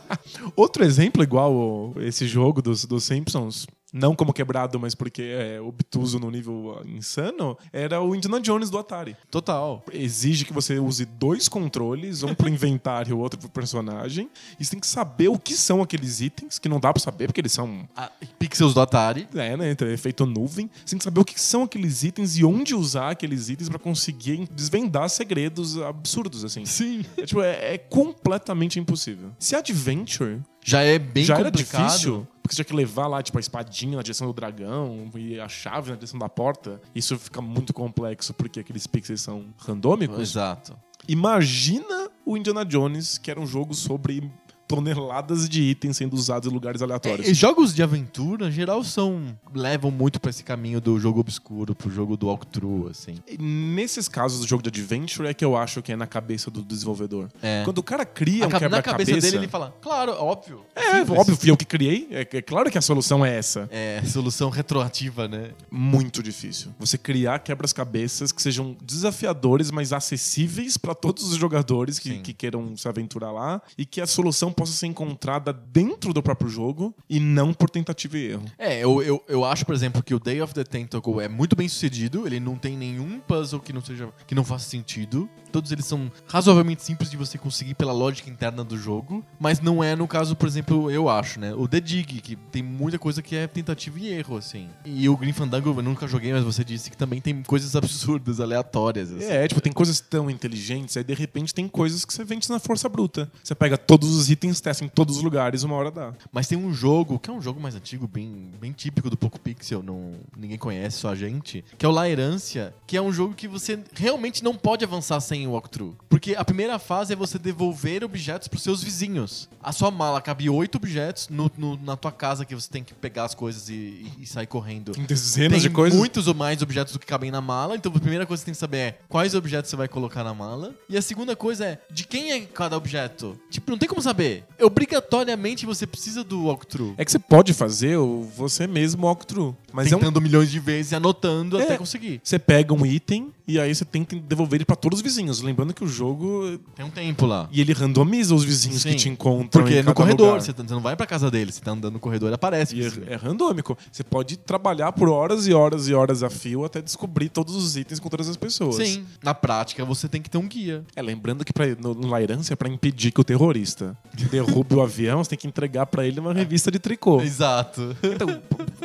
(laughs) Outro exemplo igual esse jogo dos, dos Simpsons não como quebrado, mas porque é obtuso no nível insano, era o Indiana Jones do Atari. Total. Exige que você use dois controles, um pro (laughs) inventário e o outro pro personagem. E você tem que saber o que são aqueles itens, que não dá pra saber, porque eles são Ah, pixels do Atari. é, né? Então, efeito nuvem. Você tem que saber o que são aqueles itens e onde usar aqueles itens pra conseguir desvendar segredos absurdos, assim. Sim. É, tipo, é, é completamente impossível. Se Adventure Já é bem já era complicado. difícil, porque você tinha que levar lá, tipo, a espadinha na direção do dragão e a chave na direção da porta, isso fica muito complexo porque aqueles pixels são randômicos. Exato. Imagina o Indiana Jones, que era um jogo sobre toneladas de itens sendo usados em lugares aleatórios. É, e jogos de aventura, em geral, são. levam muito pra esse caminho do jogo obscuro, pro jogo do walkthrough, assim. E Nesses casos do jogo de adventure é que eu acho que é na cabeça do desenvolvedor. É. Quando o cara cria um ca- na cabeça quebra-cabeça... dele, ele fala, claro, óbvio. É, simples. óbvio, fui eu que criei. É, é claro que a solução é essa. É, solução retroativa, né? Muito difícil. Você criar quebras-cabeças que sejam desafiadores, mas acessíveis para todos os jogadores que, que queiram se aventurar lá e que a solução possa ser encontrada dentro do próprio jogo e não por tentativa e erro. É, eu, eu, eu acho, por exemplo, que o Day of the Tentacle é muito bem sucedido. Ele não tem nenhum puzzle que não seja que não faça sentido. Todos eles são razoavelmente simples de você conseguir pela lógica interna do jogo. Mas não é no caso, por exemplo, eu acho, né? O The Dig, que tem muita coisa que é tentativa e erro, assim. E o Green Fandango eu nunca joguei, mas você disse que também tem coisas absurdas, aleatórias. Assim. É, tipo, tem coisas tão inteligentes, aí de repente tem coisas que você vende na força bruta. Você pega todos os itens, testa em todos os lugares, uma hora dá. Mas tem um jogo, que é um jogo mais antigo, bem, bem típico do Poco Pixel, não, ninguém conhece, só a gente, que é o La Herância, que é um jogo que você realmente não pode avançar sem o walkthrough. Porque a primeira fase é você devolver objetos pros seus vizinhos. A sua mala cabe oito objetos no, no- na tua casa que você tem que pegar as coisas e, e- e sair correndo. Tem dezenas de coisas. muitos ou mais objetos do que cabem na mala, então a primeira coisa que você tem que saber é quais objetos você vai colocar na mala. E a segunda coisa é de quem é cada objeto. Tipo, não tem como saber. Obrigatoriamente você precisa do walkthrough. É que você pode fazer o você mesmo walkthrough. Mas é um tentando milhões de vezes e anotando É. até conseguir. Você pega um item e aí você tenta devolver ele pra todos os vizinhos. Lembrando que o jogo. Tem um tempo lá. E ele randomiza os vizinhos Sim. que te encontram. Porque é no corredor, você, tá- você não vai pra casa dele, você tá andando no corredor e aparece. É, é randômico. Você pode trabalhar por horas e horas e horas a fio até descobrir todos os itens com todas as pessoas. Sim, na prática você tem que ter um guia. É, lembrando que pra, no, no Lairância é pra impedir que o terrorista derrube o avião, você tem que entregar pra ele uma revista de tricô. Exato. Então,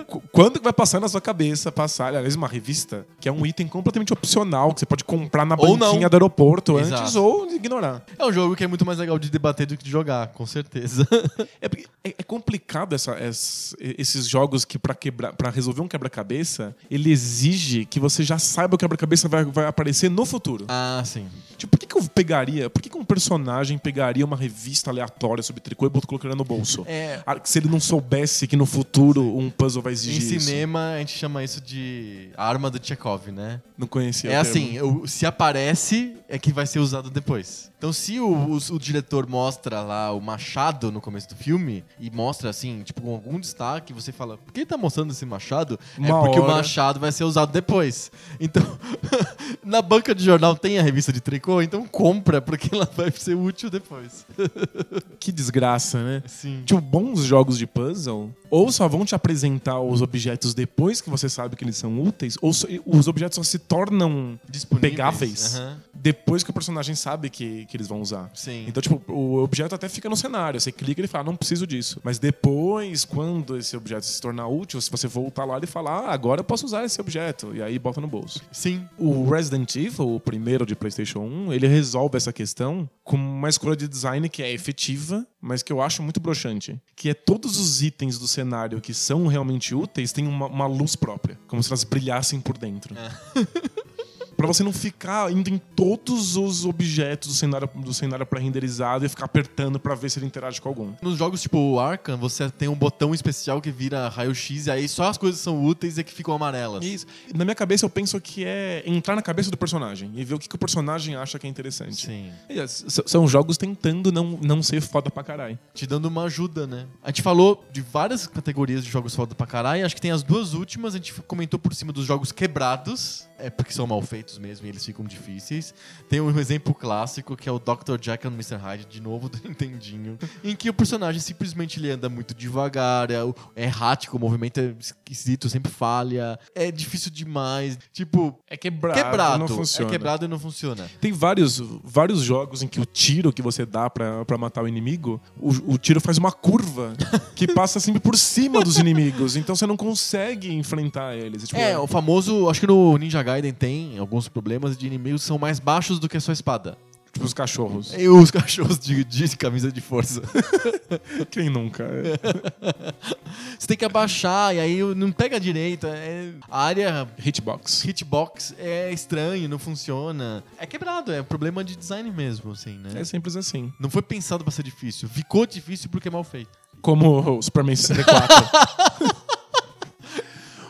qu- quando que vai passar na sua cabeça passar, aliás, uma revista que é um item completamente opcional, que você pode comprar na Ou banquinha não. do aeroporto Exato. antes ou ignorar. É um jogo que é muito mais legal de debater do que de jogar, com certeza. (laughs) É, é, é complicado essa- ess- esses jogos que quebrar, para resolver um quebra-cabeça, ele exige que você já saiba o quebra-cabeça vai, vai aparecer no futuro. ah, sim. Tipo, por que, que eu pegaria, por que, que um personagem pegaria uma revista aleatória sobre tricô e colocaria no bolso? É. Ah, Se ele não soubesse que no futuro um puzzle vai Em exigir isso. cinema, a gente chama isso de arma do Chekhov, né? Não conhecia. É termo. assim, o- se aparece, é que vai ser usado depois. Então, se o, o- o diretor mostra lá o machado no começo do filme, e mostra assim, tipo, com algum destaque, você fala, por que ele tá mostrando esse machado? é Uma porque o hora. machado vai ser usado depois. Então, (laughs) na banca de jornal tem a revista de tricô, então compra, porque ela vai ser útil depois. (laughs) Que desgraça, né? Sim. Tipo, bons jogos de puzzle, ou só vão te apresentar os objetos depois que você sabe que eles são úteis, ou só- os objetos só se tornam Disponíveis. pegáveis Aham. depois que o personagem sabe que, que eles vão usar. Sim. Então, tipo, o objeto até fica no cenário. Você clica e ele fala, não preciso disso. Mas depois, quando esse objeto se tornar útil, se você voltar lá e falar, ah, agora eu posso usar esse objeto. E aí bota no bolso. Sim. O Resident Evil, o primeiro de PlayStation 1, ele resolve essa questão com uma escolha de design que é efetiva, mas que eu acho muito broxante. Que é todos os itens do cenário que são realmente úteis têm uma, uma luz própria, como se elas brilhassem por dentro. (laughs) Pra você não ficar indo em todos os objetos do cenário, do cenário pré-renderizado e ficar apertando pra ver se ele interage com algum. Nos jogos tipo o Arkham, você tem um botão especial que vira raio-x e aí só as coisas são úteis e que ficam amarelas. Isso. Na minha cabeça, eu penso que é entrar na cabeça do personagem e ver o que, que o personagem acha que é interessante. Sim. E, s- São jogos tentando não, não ser foda pra caralho. Te dando uma ajuda, né? A gente falou de várias categorias de jogos foda pra caralho. Acho que tem as duas últimas. A gente comentou por cima dos jogos quebrados. É porque são mal feitos mesmo e eles ficam difíceis. Tem um exemplo clássico que é o Dr. Jack and Mr. Hyde, de novo (laughs) do Nintendinho, em que o personagem simplesmente ele anda muito devagar, é, é errático, o movimento é esquisito, sempre falha, é difícil demais. Tipo, É quebrado, quebrado. não funciona. É quebrado e não funciona. Tem vários, vários jogos em que o tiro que você dá pra, pra matar o inimigo, o, o tiro faz uma curva que (laughs) passa sempre por cima dos inimigos. Então você não consegue enfrentar eles. Tipo, É, o famoso, acho que no Ninja Gaiden tem alguns problemas de inimigos que são mais baixos do que a sua espada. tipo os cachorros. E os (laughs) cachorros de, de camisa de força. (laughs) Quem nunca? É. (laughs) Você tem que abaixar e aí não pega direito. É, a área Hitbox. hitbox é estranho, não funciona. É quebrado, é problema de design mesmo, assim, né? É simples assim. Não foi pensado pra ser difícil. Ficou difícil porque é mal feito. Como o Superman 64.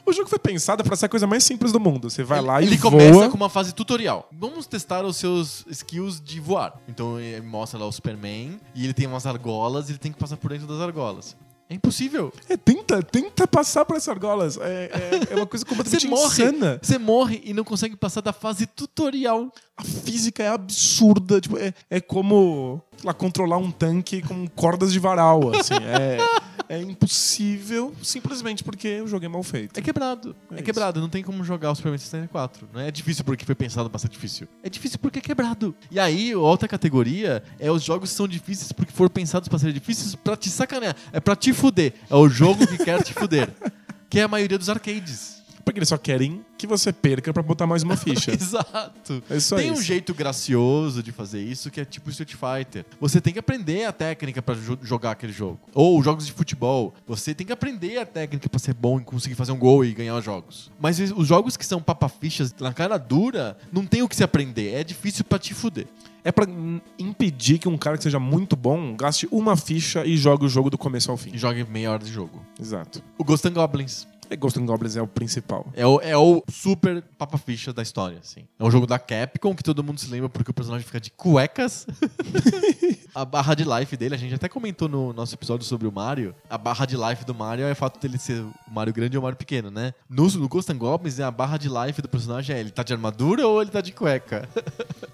O jogo foi pensado pra ser a coisa mais simples do mundo. Você vai ele, lá e ele voa. começa com uma fase tutorial. Vamos testar os seus skills de voar. Então ele mostra lá o Superman e ele tem umas argolas e ele tem que passar por dentro das argolas. É impossível. É, tenta, tenta passar por essas argolas. É, é, é uma coisa (laughs) Você completamente morre, insana. você morre e não consegue passar da fase tutorial. A física é absurda. Tipo, é, é como lá, controlar um tanque com cordas de varal. Assim. É, (laughs) é impossível simplesmente porque o jogo é mal feito. É quebrado. É, É quebrado. Não tem como jogar o Superman 64. Não é difícil porque foi pensado pra ser difícil. É difícil porque é quebrado. E aí, outra categoria é os jogos que são difíceis porque foram pensados pra ser difíceis pra te sacanear. É pra te fuder. É o jogo que quer te fuder. (laughs) Que é a maioria dos arcades. Porque eles só querem que você perca pra botar mais uma (laughs) ficha. Exato. É só tem um isso. jeito gracioso de fazer isso que é tipo Street Fighter. Você tem que aprender a técnica pra jo- jogar aquele jogo. Ou jogos de futebol. Você tem que aprender a técnica pra ser bom e conseguir fazer um gol e ganhar os jogos. Mas os jogos que são papafichas na cara dura, não tem o que se aprender. É difícil pra te fuder. É pra hum, impedir que um cara que seja muito bom gaste uma ficha e jogue o jogo do começo ao fim. E jogue meia hora de jogo. Exato. O Ghost and Goblins Ghost and Goblins é o principal. é o, é o super papaficha da história, assim. É um jogo da Capcom que todo mundo se lembra porque o personagem fica de cuecas. (laughs) a barra de life dele, a gente até comentou no nosso episódio sobre o Mario. A barra de life do Mario é o fato dele ser o Mario grande ou o Mario pequeno, né? No, no Ghost and Goblins, a barra de life do personagem é ele tá de armadura ou ele tá de cueca?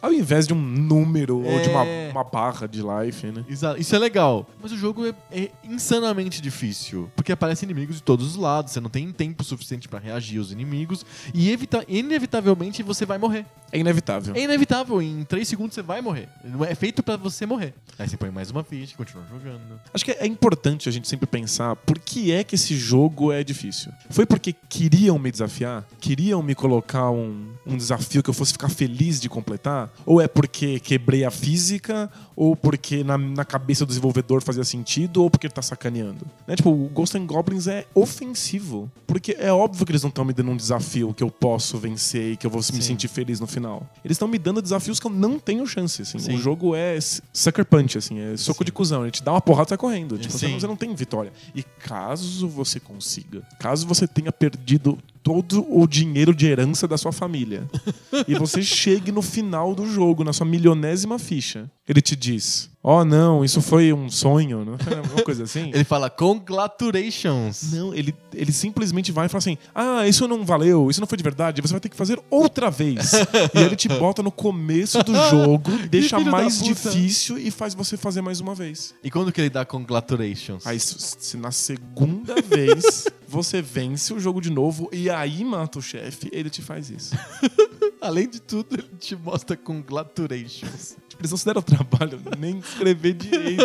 Ao invés de um número ou de uma, É. uma barra de life, né? Exa- Isso é legal. Mas o jogo é, é insanamente difícil. Porque aparecem inimigos de todos os lados. Você não tem tempo suficiente pra reagir aos inimigos. E evita- inevitavelmente você vai morrer. É inevitável. É inevitável. Em 3 segundos você vai morrer. Não É feito pra você morrer. Aí você põe mais uma ficha e continua jogando. Acho que é importante a gente sempre pensar por que é que esse jogo é difícil. Foi porque queriam me desafiar? Queriam me colocar um, um desafio que eu fosse ficar feliz de completar? Ou é porque quebrei a física? Ou porque na, na cabeça do desenvolvedor fazia sentido? Ou porque ele tá sacaneando? Né? Tipo, o Ghost and Goblins é ofensivo. Porque é óbvio que eles não estão me dando um desafio que eu posso vencer e que eu vou me Sim. sentir feliz no final. Eles estão me dando desafios que eu não tenho chance. Assim. Sim. O jogo é sucker punch, assim, é soco Sim. de cuzão. Ele te dá uma porrada e sai correndo. Tipo, você não, você não tem vitória. E caso você consiga, caso você tenha perdido todo o dinheiro de herança da sua família (laughs) e você chegue no final do jogo, na sua milionésima ficha, ele te diz: Oh, não, isso foi um sonho, não? uma coisa (laughs) assim. Ele fala congratulations. Não, ele, ele simplesmente vai e fala assim: Ah, isso não valeu, isso não foi de verdade, você vai ter que fazer outra vez. e ele te bota no começo do (laughs) jogo, deixa mais difícil e faz você fazer mais uma vez. E quando que ele dá congratulations? Aí, se se na segunda vez você vence o jogo de novo e aí mata o chefe, ele te faz isso. (laughs) Além de tudo, ele te mostra congratulations. Tipo, eles não se deram o trabalho nem escrever direito.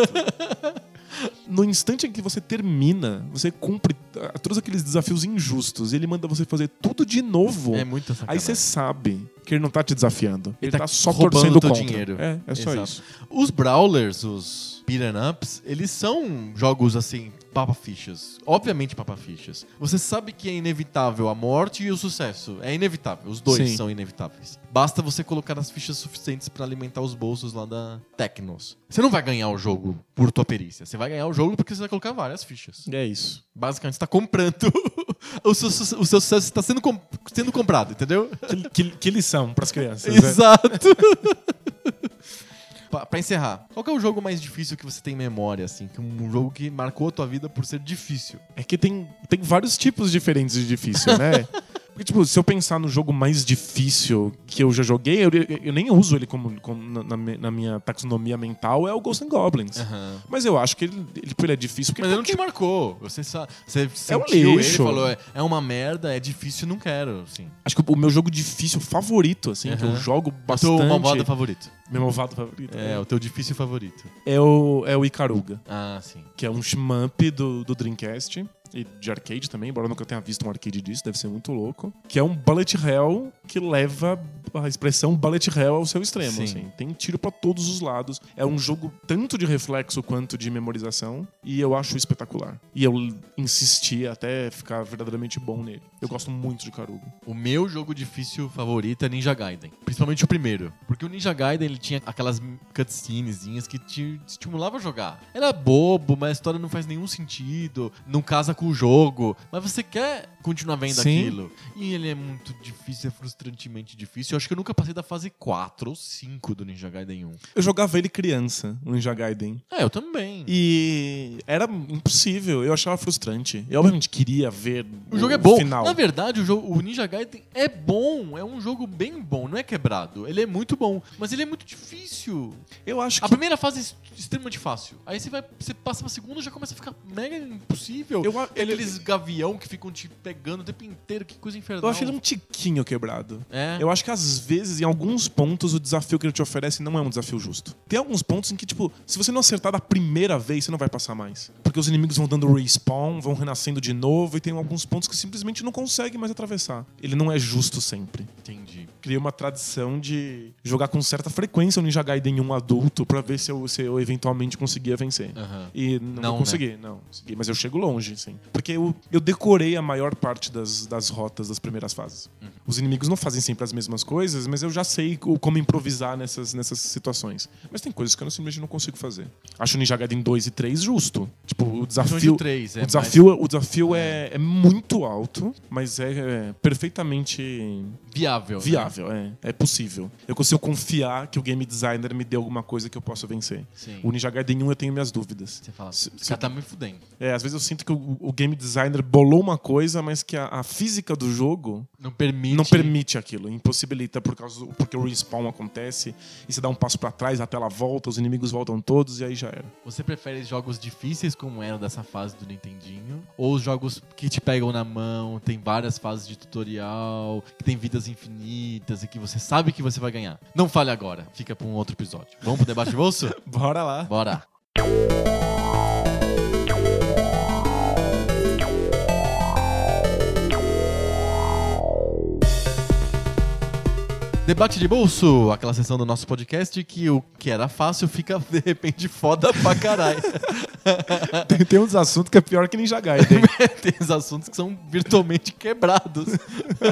No instante em que você termina, você cumpre todos aqueles desafios injustos e ele manda você fazer tudo de novo. É muito sacanagem. Aí você sabe que ele não tá te desafiando. Ele, tá tá, só roubando torcendo teu contra. dinheiro. É, é só Exato. isso. Os brawlers, os beat'em ups, eles são jogos assim, papafichas. Obviamente papafichas. Você sabe que é inevitável a morte e o sucesso. É inevitável. Os dois Sim. são inevitáveis. Basta você colocar as fichas suficientes pra alimentar os bolsos lá da Tecnos. Você não vai ganhar o jogo por tua perícia. Você vai ganhar o jogo porque você vai colocar várias fichas. É isso. Basicamente, você tá comprando. (laughs) o, seu, o seu sucesso está sendo, com- sendo comprado, entendeu? Que, que, que lição pras crianças. né? Exato. (laughs) pra, pra encerrar, qual é o jogo mais difícil que você tem memória, assim? Que um jogo que marcou a tua vida por ser difícil? É que tem, tem vários tipos diferentes de difícil, né? (laughs) Porque, tipo, se eu pensar no jogo mais difícil que eu já joguei, eu, eu- nem uso ele como, como na, na mi- na minha taxonomia mental, é o Ghosts and Goblins. Aham. Mas eu acho que ele, ele, tipo, ele é difícil porque Mas ele não te marcou. Você, sa- você É um sentiu ele lixo. falou, é, é uma merda, é difícil, não quero. Sim. acho que o meu jogo difícil favorito, assim, que eu jogo É o bastante. teu malvado favorito. Meu malvado favorito. É, o teu difícil favorito. É o, é o Icaruga, Ah, sim. que é um shmup do, do Dreamcast. E de arcade também, embora eu nunca tenha visto um arcade disso, deve ser muito louco. Que é um bullet hell que leva a expressão bullet hell ao seu extremo. Sim. Assim. Tem tiro pra todos os lados. É um jogo tanto de reflexo quanto de memorização. E eu acho espetacular. E eu insisti até ficar verdadeiramente bom nele. Eu gosto muito de Caruga. O meu jogo difícil favorito é Ninja Gaiden. Principalmente o primeiro. Porque o Ninja Gaiden ele tinha aquelas cutscenezinhas que te estimulavam a jogar. Era bobo, mas a história não faz nenhum sentido. Não casa com o jogo. Mas você quer continuar vendo Sim. aquilo. E ele é muito difícil, é frustrantemente difícil. Eu acho que eu nunca passei da fase 4 ou 5 do Ninja Gaiden 1. Eu jogava ele criança, o Ninja Gaiden. É, eu também. E era impossível, eu achava frustrante. Eu obviamente queria ver O jogo é bom. final. Na verdade, o, jogo, o Ninja Gaiden é bom. É um jogo bem bom. Não é quebrado. Ele é muito bom. Mas ele é muito difícil. Eu acho A que primeira fase é extremamente fácil. Aí você vai, você passa pra segunda já começa a ficar mega impossível. Eu a- ele- aqueles gavião que ficam te pegando o tempo inteiro, que coisa infernal. eu acho ele um tiquinho quebrado. É. Eu acho que às vezes, em alguns pontos, o desafio que ele te oferece não é um desafio justo. Tem alguns pontos em que, tipo, se você não acertar da primeira vez, você não vai passar mais. Porque os inimigos vão dando respawn, vão renascendo de novo, e tem alguns pontos que simplesmente não consegue mais atravessar. Ele não é justo sempre. Entendi. Criei uma tradição de jogar com certa frequência o Ninja Gaiden 1 adulto pra ver se eu, se eu eventualmente conseguia vencer. Aham. E não, Não, vou conseguir, não. Consegui, mas eu chego longe, sim. Porque eu, eu decorei a maior parte das, das rotas das primeiras fases. Uhum. Os inimigos não fazem sempre as mesmas coisas, mas eu já sei como improvisar nessas, nessas situações. Mas tem coisas que eu simplesmente não consigo fazer. Acho o Ninja Gaiden 2 e 3 justo. Tipo, o desafio. o 3, é o desafio, o desafio é, é muito alto, mas é, é perfeitamente mais viável. né? Viável, é, é possível. Eu consigo confiar que o game designer me deu alguma coisa que eu possa vencer. Sim. O Ninja Gaiden 1 eu tenho minhas dúvidas. Você fala, Se- se- tá me fudendo. É, às vezes eu sinto que o, o game designer bolou uma coisa, mas que a, a física do jogo Não permite. não permite aquilo, impossibilita por causa do- porque o respawn acontece e você dá um passo pra trás, a tela volta, os inimigos voltam todos e aí já era. Você prefere jogos difíceis como eram dessa fase do Nintendinho? Ou os jogos que te pegam na mão, tem várias fases de tutorial, que tem vidas infinitas e que você sabe que você vai ganhar? Não fale agora, fica pra um outro episódio. Vamos pro debate de bolso? (laughs) Bora lá. Bora! Debate de bolso, aquela sessão do nosso podcast que o que era fácil fica de repente foda pra caralho. (laughs) Tem, tem uns assuntos que é pior que Ninja Gaiden. (laughs) Tem os assuntos que são virtualmente quebrados.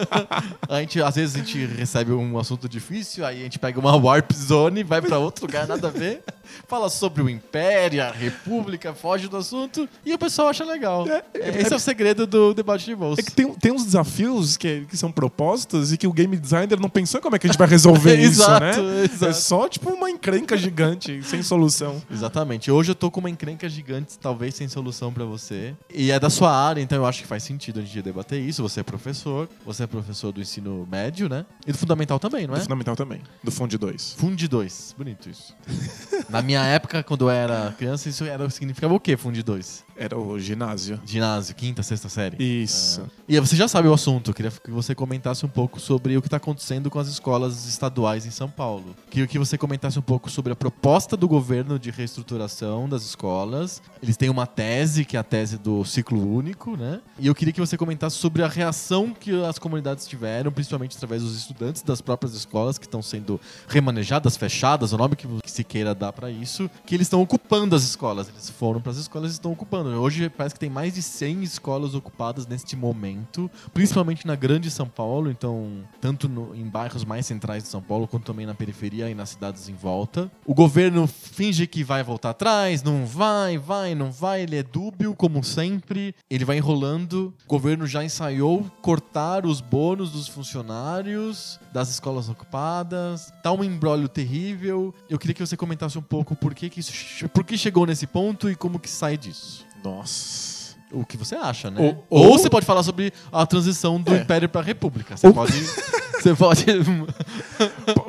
(laughs) a gente, às vezes a gente recebe um assunto difícil, aí a gente pega uma Warp Zone, vai pra outro lugar, nada a ver, fala sobre o Império, a República, foge do assunto, e o pessoal acha legal. Esse é o segredo do debate de bolso. É que tem, tem uns desafios que, que são propostos e que o game designer não pensou como é que a gente vai resolver (laughs) isso, Exato, né? exato. É só tipo uma encrenca gigante, sem solução. Exatamente. Hoje eu tô com uma encrenca gigante, talvez sem solução pra você. E é da sua área, então eu acho que faz sentido a gente debater isso. Você é professor, você é professor do ensino médio, né? E do fundamental também, não Do é? fundamental também, do Fond 2. Fundi 2. Bonito isso. (laughs) Na minha época, quando eu era criança, isso era, significava o quê, Fundi 2? Era o ginásio. Ginásio, quinta, sexta série. Isso. Ah. E você já sabe o assunto. Eu queria que você comentasse um pouco sobre o que está acontecendo com as escolas estaduais em São Paulo. Queria que você comentasse um pouco sobre a proposta do governo de reestruturação das escolas. Eles têm uma tese, que é a tese do ciclo único, né? E eu queria que você comentasse sobre a reação que as comunidades tiveram, principalmente através dos estudantes das próprias escolas que estão sendo remanejadas, fechadas, o nome que se queira dar para isso, que eles estão ocupando as escolas. Eles foram para as escolas e estão ocupando. Hoje parece que tem mais de 100 escolas ocupadas neste momento, principalmente na grande São Paulo, então tanto no- em bairros mais centrais de São Paulo quanto também na periferia e nas cidades em volta. O governo finge que vai voltar atrás, não vai, vai, não vai, ele é dúbio como sempre. Ele vai enrolando. O governo já ensaiou cortar os bônus dos funcionários das escolas ocupadas. Tá um embrólio terrível. Eu queria que você comentasse um pouco por que, que isso, por que chegou nesse ponto e como que sai disso. Nossa. o que você acha, né? Ou- Ou, ou- você pode falar sobre a transição do É. Império pra República. Você Ou- pode. (laughs) Você pode.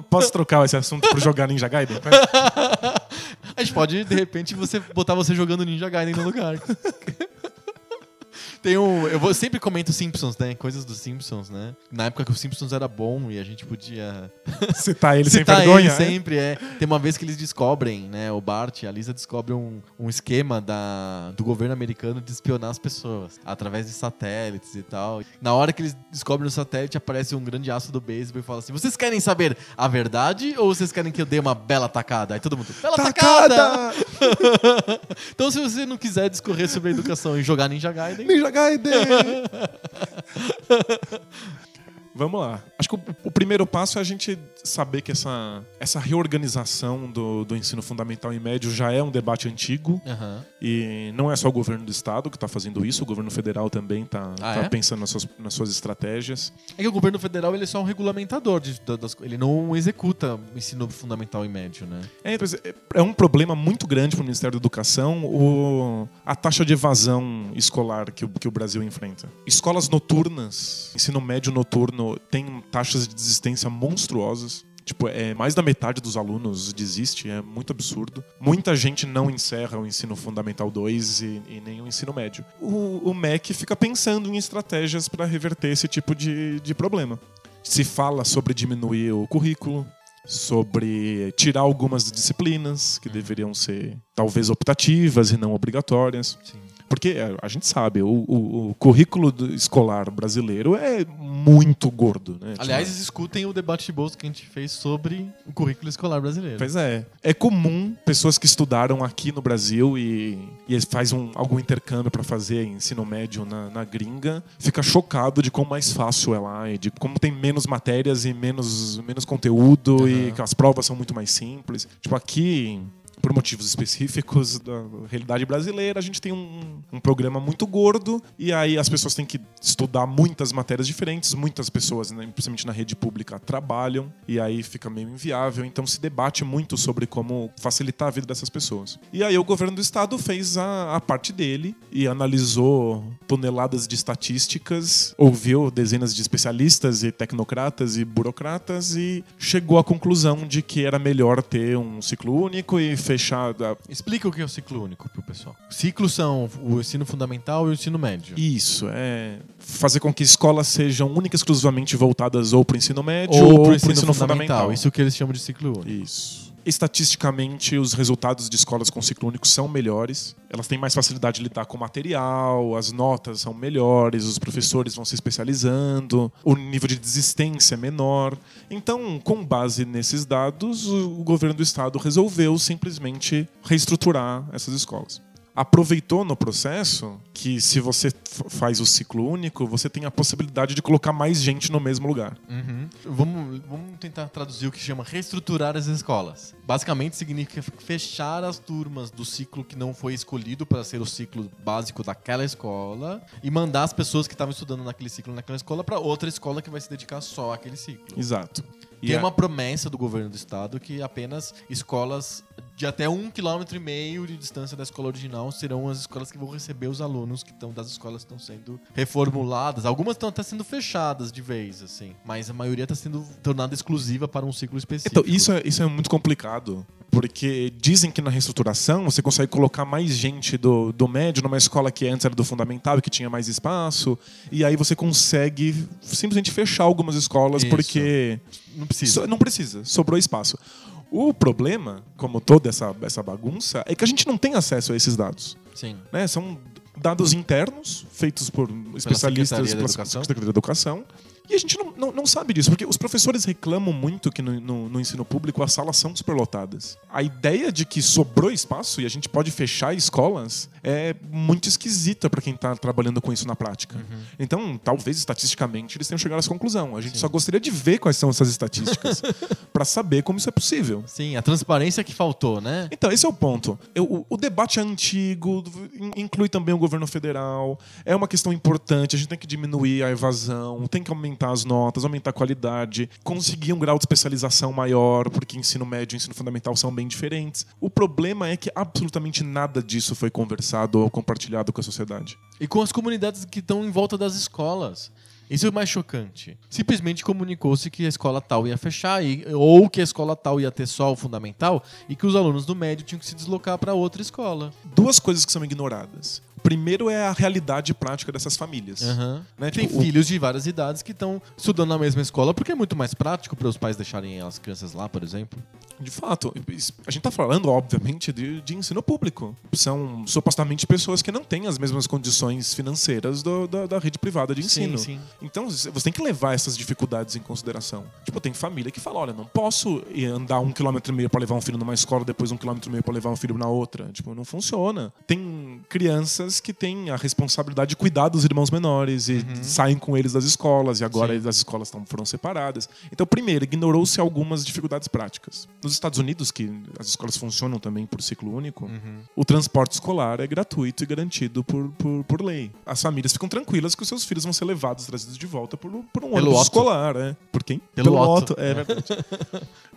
Posso trocar esse assunto pro jogar Ninja Gaiden? (laughs) A gente pode, de repente, você botar você jogando Ninja Gaiden no lugar. (laughs) Tem um. Eu vou, sempre comento Simpsons, né? Coisas dos Simpsons, né? Na época que o Simpsons era bom e a gente podia. (laughs) Citar ele sem citar vergonha. ele é? sempre, é. Tem uma vez que eles descobrem, né? O Bart e a Lisa descobrem um, um esquema da, do governo americano de espionar as pessoas através de satélites e tal. Na hora que eles descobrem o satélite, aparece um grande aço do beisebol e fala assim: Vocês querem saber a verdade ou vocês querem que eu dê uma bela tacada? Aí todo mundo, bela tacada! Tacada! (laughs) então, se você não quiser discorrer sobre a educação e jogar Ninja Gaiden, Ninja Gaiden! (laughs) Vamos lá. Acho que o, o primeiro passo é a gente saber que essa, essa reorganização do, do ensino fundamental e médio já é um debate antigo. Aham. E não é só o governo do estado que está fazendo isso, o governo federal também está Ah, é? pensando nas suas, nas suas estratégias. é que o governo federal ele é só um regulamentador, de, da- das, ele não executa o ensino fundamental e médio, né? É, é, é um problema muito grande para o Ministério da Educação o, a taxa de evasão escolar que o, que o Brasil enfrenta. Escolas noturnas, ensino médio noturno, tem taxas de desistência monstruosas. Tipo, é, mais da metade dos alunos desiste, é muito absurdo. Muita gente não encerra o ensino fundamental 2 e, e nem o ensino médio. O, o MEC fica pensando em estratégias para reverter esse tipo de, de problema. Se fala sobre diminuir o currículo, sobre tirar algumas disciplinas que deveriam ser talvez optativas e não obrigatórias. Sim. Porque é, a gente sabe, o, o- o currículo escolar brasileiro é muito gordo. Né? Aliás, Tipo, escutem o debate de bolsa que a gente fez sobre o currículo escolar brasileiro. Pois é. É comum pessoas que estudaram aqui no Brasil e, e faz um, algum intercâmbio para fazer ensino médio na, na gringa, fica chocado de como mais fácil é lá e de como tem menos matérias e menos, menos conteúdo e Aham. que as provas são muito mais simples. Tipo, aqui. Por motivos específicos da realidade brasileira, a gente tem um, um programa muito gordo e aí as pessoas têm que estudar muitas matérias diferentes. Muitas pessoas, né, principalmente na rede pública, trabalham e aí fica meio inviável. Então se debate muito sobre como facilitar a vida dessas pessoas. E aí o governo do estado fez a, a parte dele e analisou toneladas de estatísticas, ouviu dezenas de especialistas e tecnocratas e burocratas e chegou à conclusão de que era melhor ter um ciclo único e fechar. a- Explica o que é o ciclo único pro pessoal. Ciclos são o ensino fundamental e o ensino médio. Isso, é fazer com que escolas sejam única e exclusivamente voltadas ou para o ensino médio ou ou, pro para ensino, o ensino fundamental. fundamental. Isso que eles chamam de ciclo único. Isso. Estatisticamente, os resultados de escolas com ciclo único são melhores. Elas têm mais facilidade de lidar com material, as notas são melhores, os professores vão se especializando, o nível de desistência é menor. Então, com base nesses dados, o governo do estado resolveu simplesmente reestruturar essas escolas. Aproveitou no processo que, se você faz o ciclo único, você tem a possibilidade de colocar mais gente no mesmo lugar. Uhum. Vamos, vamos tentar traduzir o que chama reestruturar as escolas. Basicamente significa fechar as turmas do ciclo que não foi escolhido para ser o ciclo básico daquela escola e mandar as pessoas que estavam estudando naquele ciclo naquela escola para outra escola que vai se dedicar só àquele ciclo. Exato. Tem a- uma promessa do governo do estado que apenas escolas de até um quilômetro e meio de distância da escola original serão as escolas que vão receber os alunos que estão das escolas que estão sendo reformuladas. Algumas estão até sendo fechadas de vez, assim, mas a maioria está sendo tornada exclusiva para um ciclo específico. Então, isso é, isso é muito complicado. Porque dizem que na reestruturação você consegue colocar mais gente do, do médio numa escola que antes era do fundamental e que tinha mais espaço. E aí você consegue simplesmente fechar algumas escolas Isso. porque. não precisa. So- não precisa, sobrou espaço. O problema, como toda essa, essa bagunça, é que a gente não tem acesso a esses dados. Sim. né? São dados internos feitos por especialistas da. Secretaria da Educação. E a gente não, não, não sabe disso, porque os professores reclamam muito que no, no- no ensino público as salas são superlotadas. A ideia de que sobrou espaço e a gente pode fechar escolas é muito esquisita para quem está trabalhando com isso na prática. Uhum. Então, talvez estatisticamente eles tenham chegado a essa conclusão. A gente só gostaria de ver quais são essas estatísticas (laughs) para saber como isso é possível. Sim, a transparência que faltou, né? Então, esse é o ponto. Eu- o, o debate é antigo, in- inclui também o governo federal. É uma questão importante. A gente tem que diminuir a evasão, tem que aumentar aumentar as notas, aumentar a qualidade, conseguir um grau de especialização maior, porque ensino médio e ensino fundamental são bem diferentes. O problema é que absolutamente nada disso foi conversado ou compartilhado com a sociedade. E com as comunidades que estão em volta das escolas. Isso é o mais chocante. Simplesmente comunicou-se que a escola tal ia fechar, e, ou que a escola tal ia ter só o fundamental, e que os alunos do médio tinham que se deslocar para outra escola. Duas coisas que são ignoradas. Primeiro é a realidade prática dessas famílias. Aham. Né? Tem Tipo, o- filhos de várias idades que estão estudando na mesma escola, porque é muito mais prático para os pais deixarem as crianças lá, por exemplo. De fato, a gente tá falando, obviamente, de, de ensino público. São supostamente pessoas que não têm as mesmas condições financeiras do- da, da rede privada de ensino. sim. Então, você tem que levar essas dificuldades em consideração. Tipo, tem família que fala: olha, não posso andar um quilômetro e meio pra levar um filho numa escola, depois um quilômetro e meio pra levar um filho na outra. Tipo, não funciona. Tem crianças que têm a responsabilidade de cuidar dos irmãos menores e saem com eles das escolas, e agora Sim. as escolas foram separadas. Então, primeiro, ignorou-se algumas dificuldades práticas. Nos Estados Unidos, que as escolas funcionam também por ciclo único, o transporte escolar é gratuito e garantido por, por, por lei. As famílias ficam tranquilas que os seus filhos vão ser levados, trazidos de volta por, por um Pelo ônibus escolar. É. Por quem? Pelo Otto. É verdade.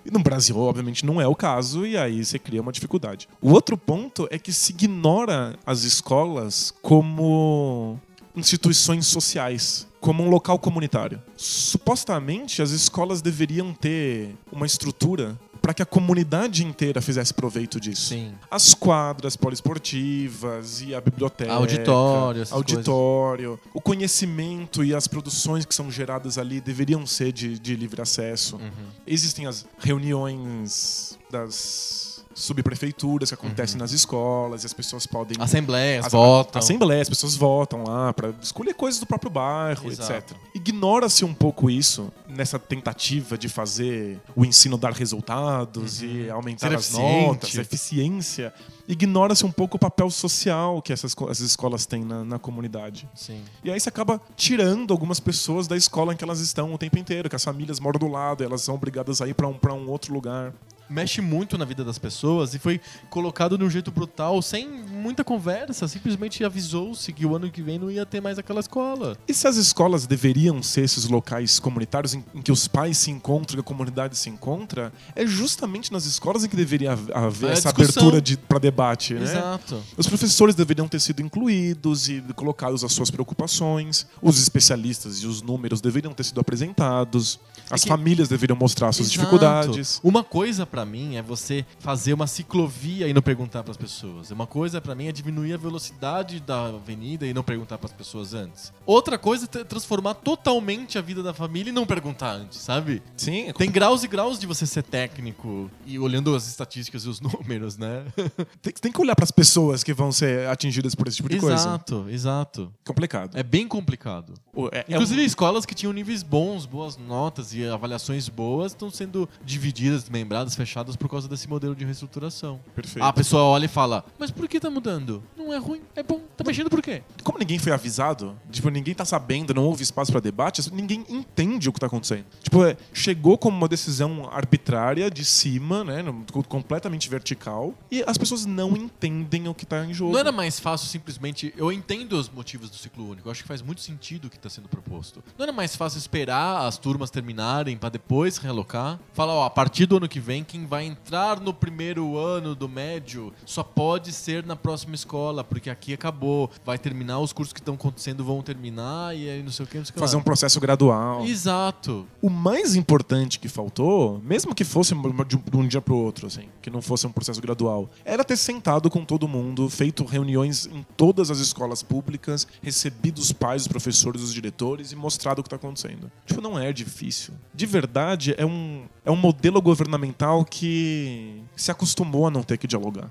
E no Brasil, obviamente, não é o caso, e aí você cria uma dificuldade. O outro ponto é que se ignora as escolas como instituições sociais, como um local comunitário. Supostamente, as escolas deveriam ter uma estrutura para que a comunidade inteira fizesse proveito disso. Sim. As quadras poliesportivas e a biblioteca. Auditório, essas auditório. O conhecimento e as produções que são geradas ali deveriam ser de, de livre acesso. Uhum. Existem as reuniões das subprefeituras que acontecem nas escolas e as pessoas podem. Assembleias, As- votam. Assembleias, as pessoas votam lá para escolher coisas do próprio bairro, Exato. etc. Ignora-se um pouco isso nessa tentativa de fazer o ensino dar resultados e aumentar Ser as eficiente. notas, a eficiência. Ignora-se um pouco o papel social que essas, essas escolas têm na, na comunidade. Sim. E aí você acaba tirando algumas pessoas da escola em que elas estão o tempo inteiro, que as famílias moram do lado, elas são obrigadas a ir para um, pra um outro lugar. Mexe muito na vida das pessoas e foi colocado de um jeito brutal, sem muita conversa. Simplesmente avisou-se que o ano que vem não ia ter mais aquela escola. E se as escolas deveriam ser esses locais comunitários em, em que os pais se encontram, que a comunidade se encontra, é justamente nas escolas em que deveria haver É essa discussão. abertura para debate, né? Exato. Os professores deveriam ter sido incluídos e colocados as suas preocupações. Os especialistas e os números deveriam ter sido apresentados. As que- famílias deveriam mostrar suas Exato. dificuldades. Uma coisa pra mim é você fazer uma ciclovia e não perguntar pras pessoas. Uma coisa pra mim é diminuir a velocidade da avenida e não perguntar pras pessoas antes. Outra coisa é tra- transformar totalmente a vida da família e não perguntar antes, sabe? Sim, Tem graus e graus de você ser técnico e olhando as estatísticas e os (laughs) números, né? (laughs) tem, tem que olhar para as pessoas que vão ser atingidas por esse tipo de coisa. exato, exato. Complicado. É bem complicado. É- é Inclusive, um- escolas que tinham níveis bons, boas notas e avaliações boas estão sendo divididas, membradas, fechadas por causa desse modelo de reestruturação. Perfeito. A pessoa olha e fala: Mas por que tá mudando? Não é ruim, é bom. Tá mexendo por quê? Como ninguém foi avisado, tipo, ninguém tá sabendo, não houve espaço para debate, ninguém entende o que tá acontecendo. Tipo, é, chegou como uma decisão arbitrária de cima, né, completamente vertical, e as pessoas não entendem o que tá em jogo. Não era mais fácil simplesmente. Eu entendo os motivos do ciclo único. Eu acho que faz muito sentido o que está sendo proposto. Não era mais fácil esperar as turmas terminarem para depois realocar? Falar, ó, a partir do ano que vem, quem vai entrar no primeiro ano do médio só pode ser na próxima escola, porque aqui acabou. Vai terminar, os cursos que estão acontecendo vão terminar e aí não sei o que, não sei o. Fazer lá. um processo gradual. Exato. O mais importante que faltou, mesmo que fosse de um- dia pro outro, assim, que não fosse um processo gradual, era ter sentado com todo mundo, feito reuniões em todas as escolas públicas, recebido os pais, os professores, os diretores e mostrado o que tá acontecendo. Tipo, não é difícil. De verdade, é um, é um modelo governamental que se acostumou a não ter que dialogar.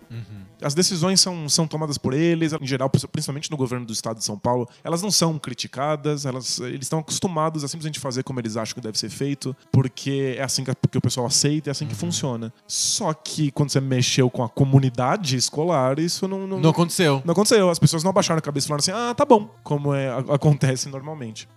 As decisões são, são tomadas por eles, em geral, principalmente no governo do estado de São Paulo, elas não são criticadas, elas, eles estão acostumados a simplesmente fazer como eles acham que deve ser feito, porque é assim que, que o pessoal aceita, é assim que funciona. Só que quando você mexeu com a comunidade escolar, isso não, não, Não aconteceu. não aconteceu. As pessoas não abaixaram a cabeça e falaram assim: ah, tá bom, como é, acontece normalmente.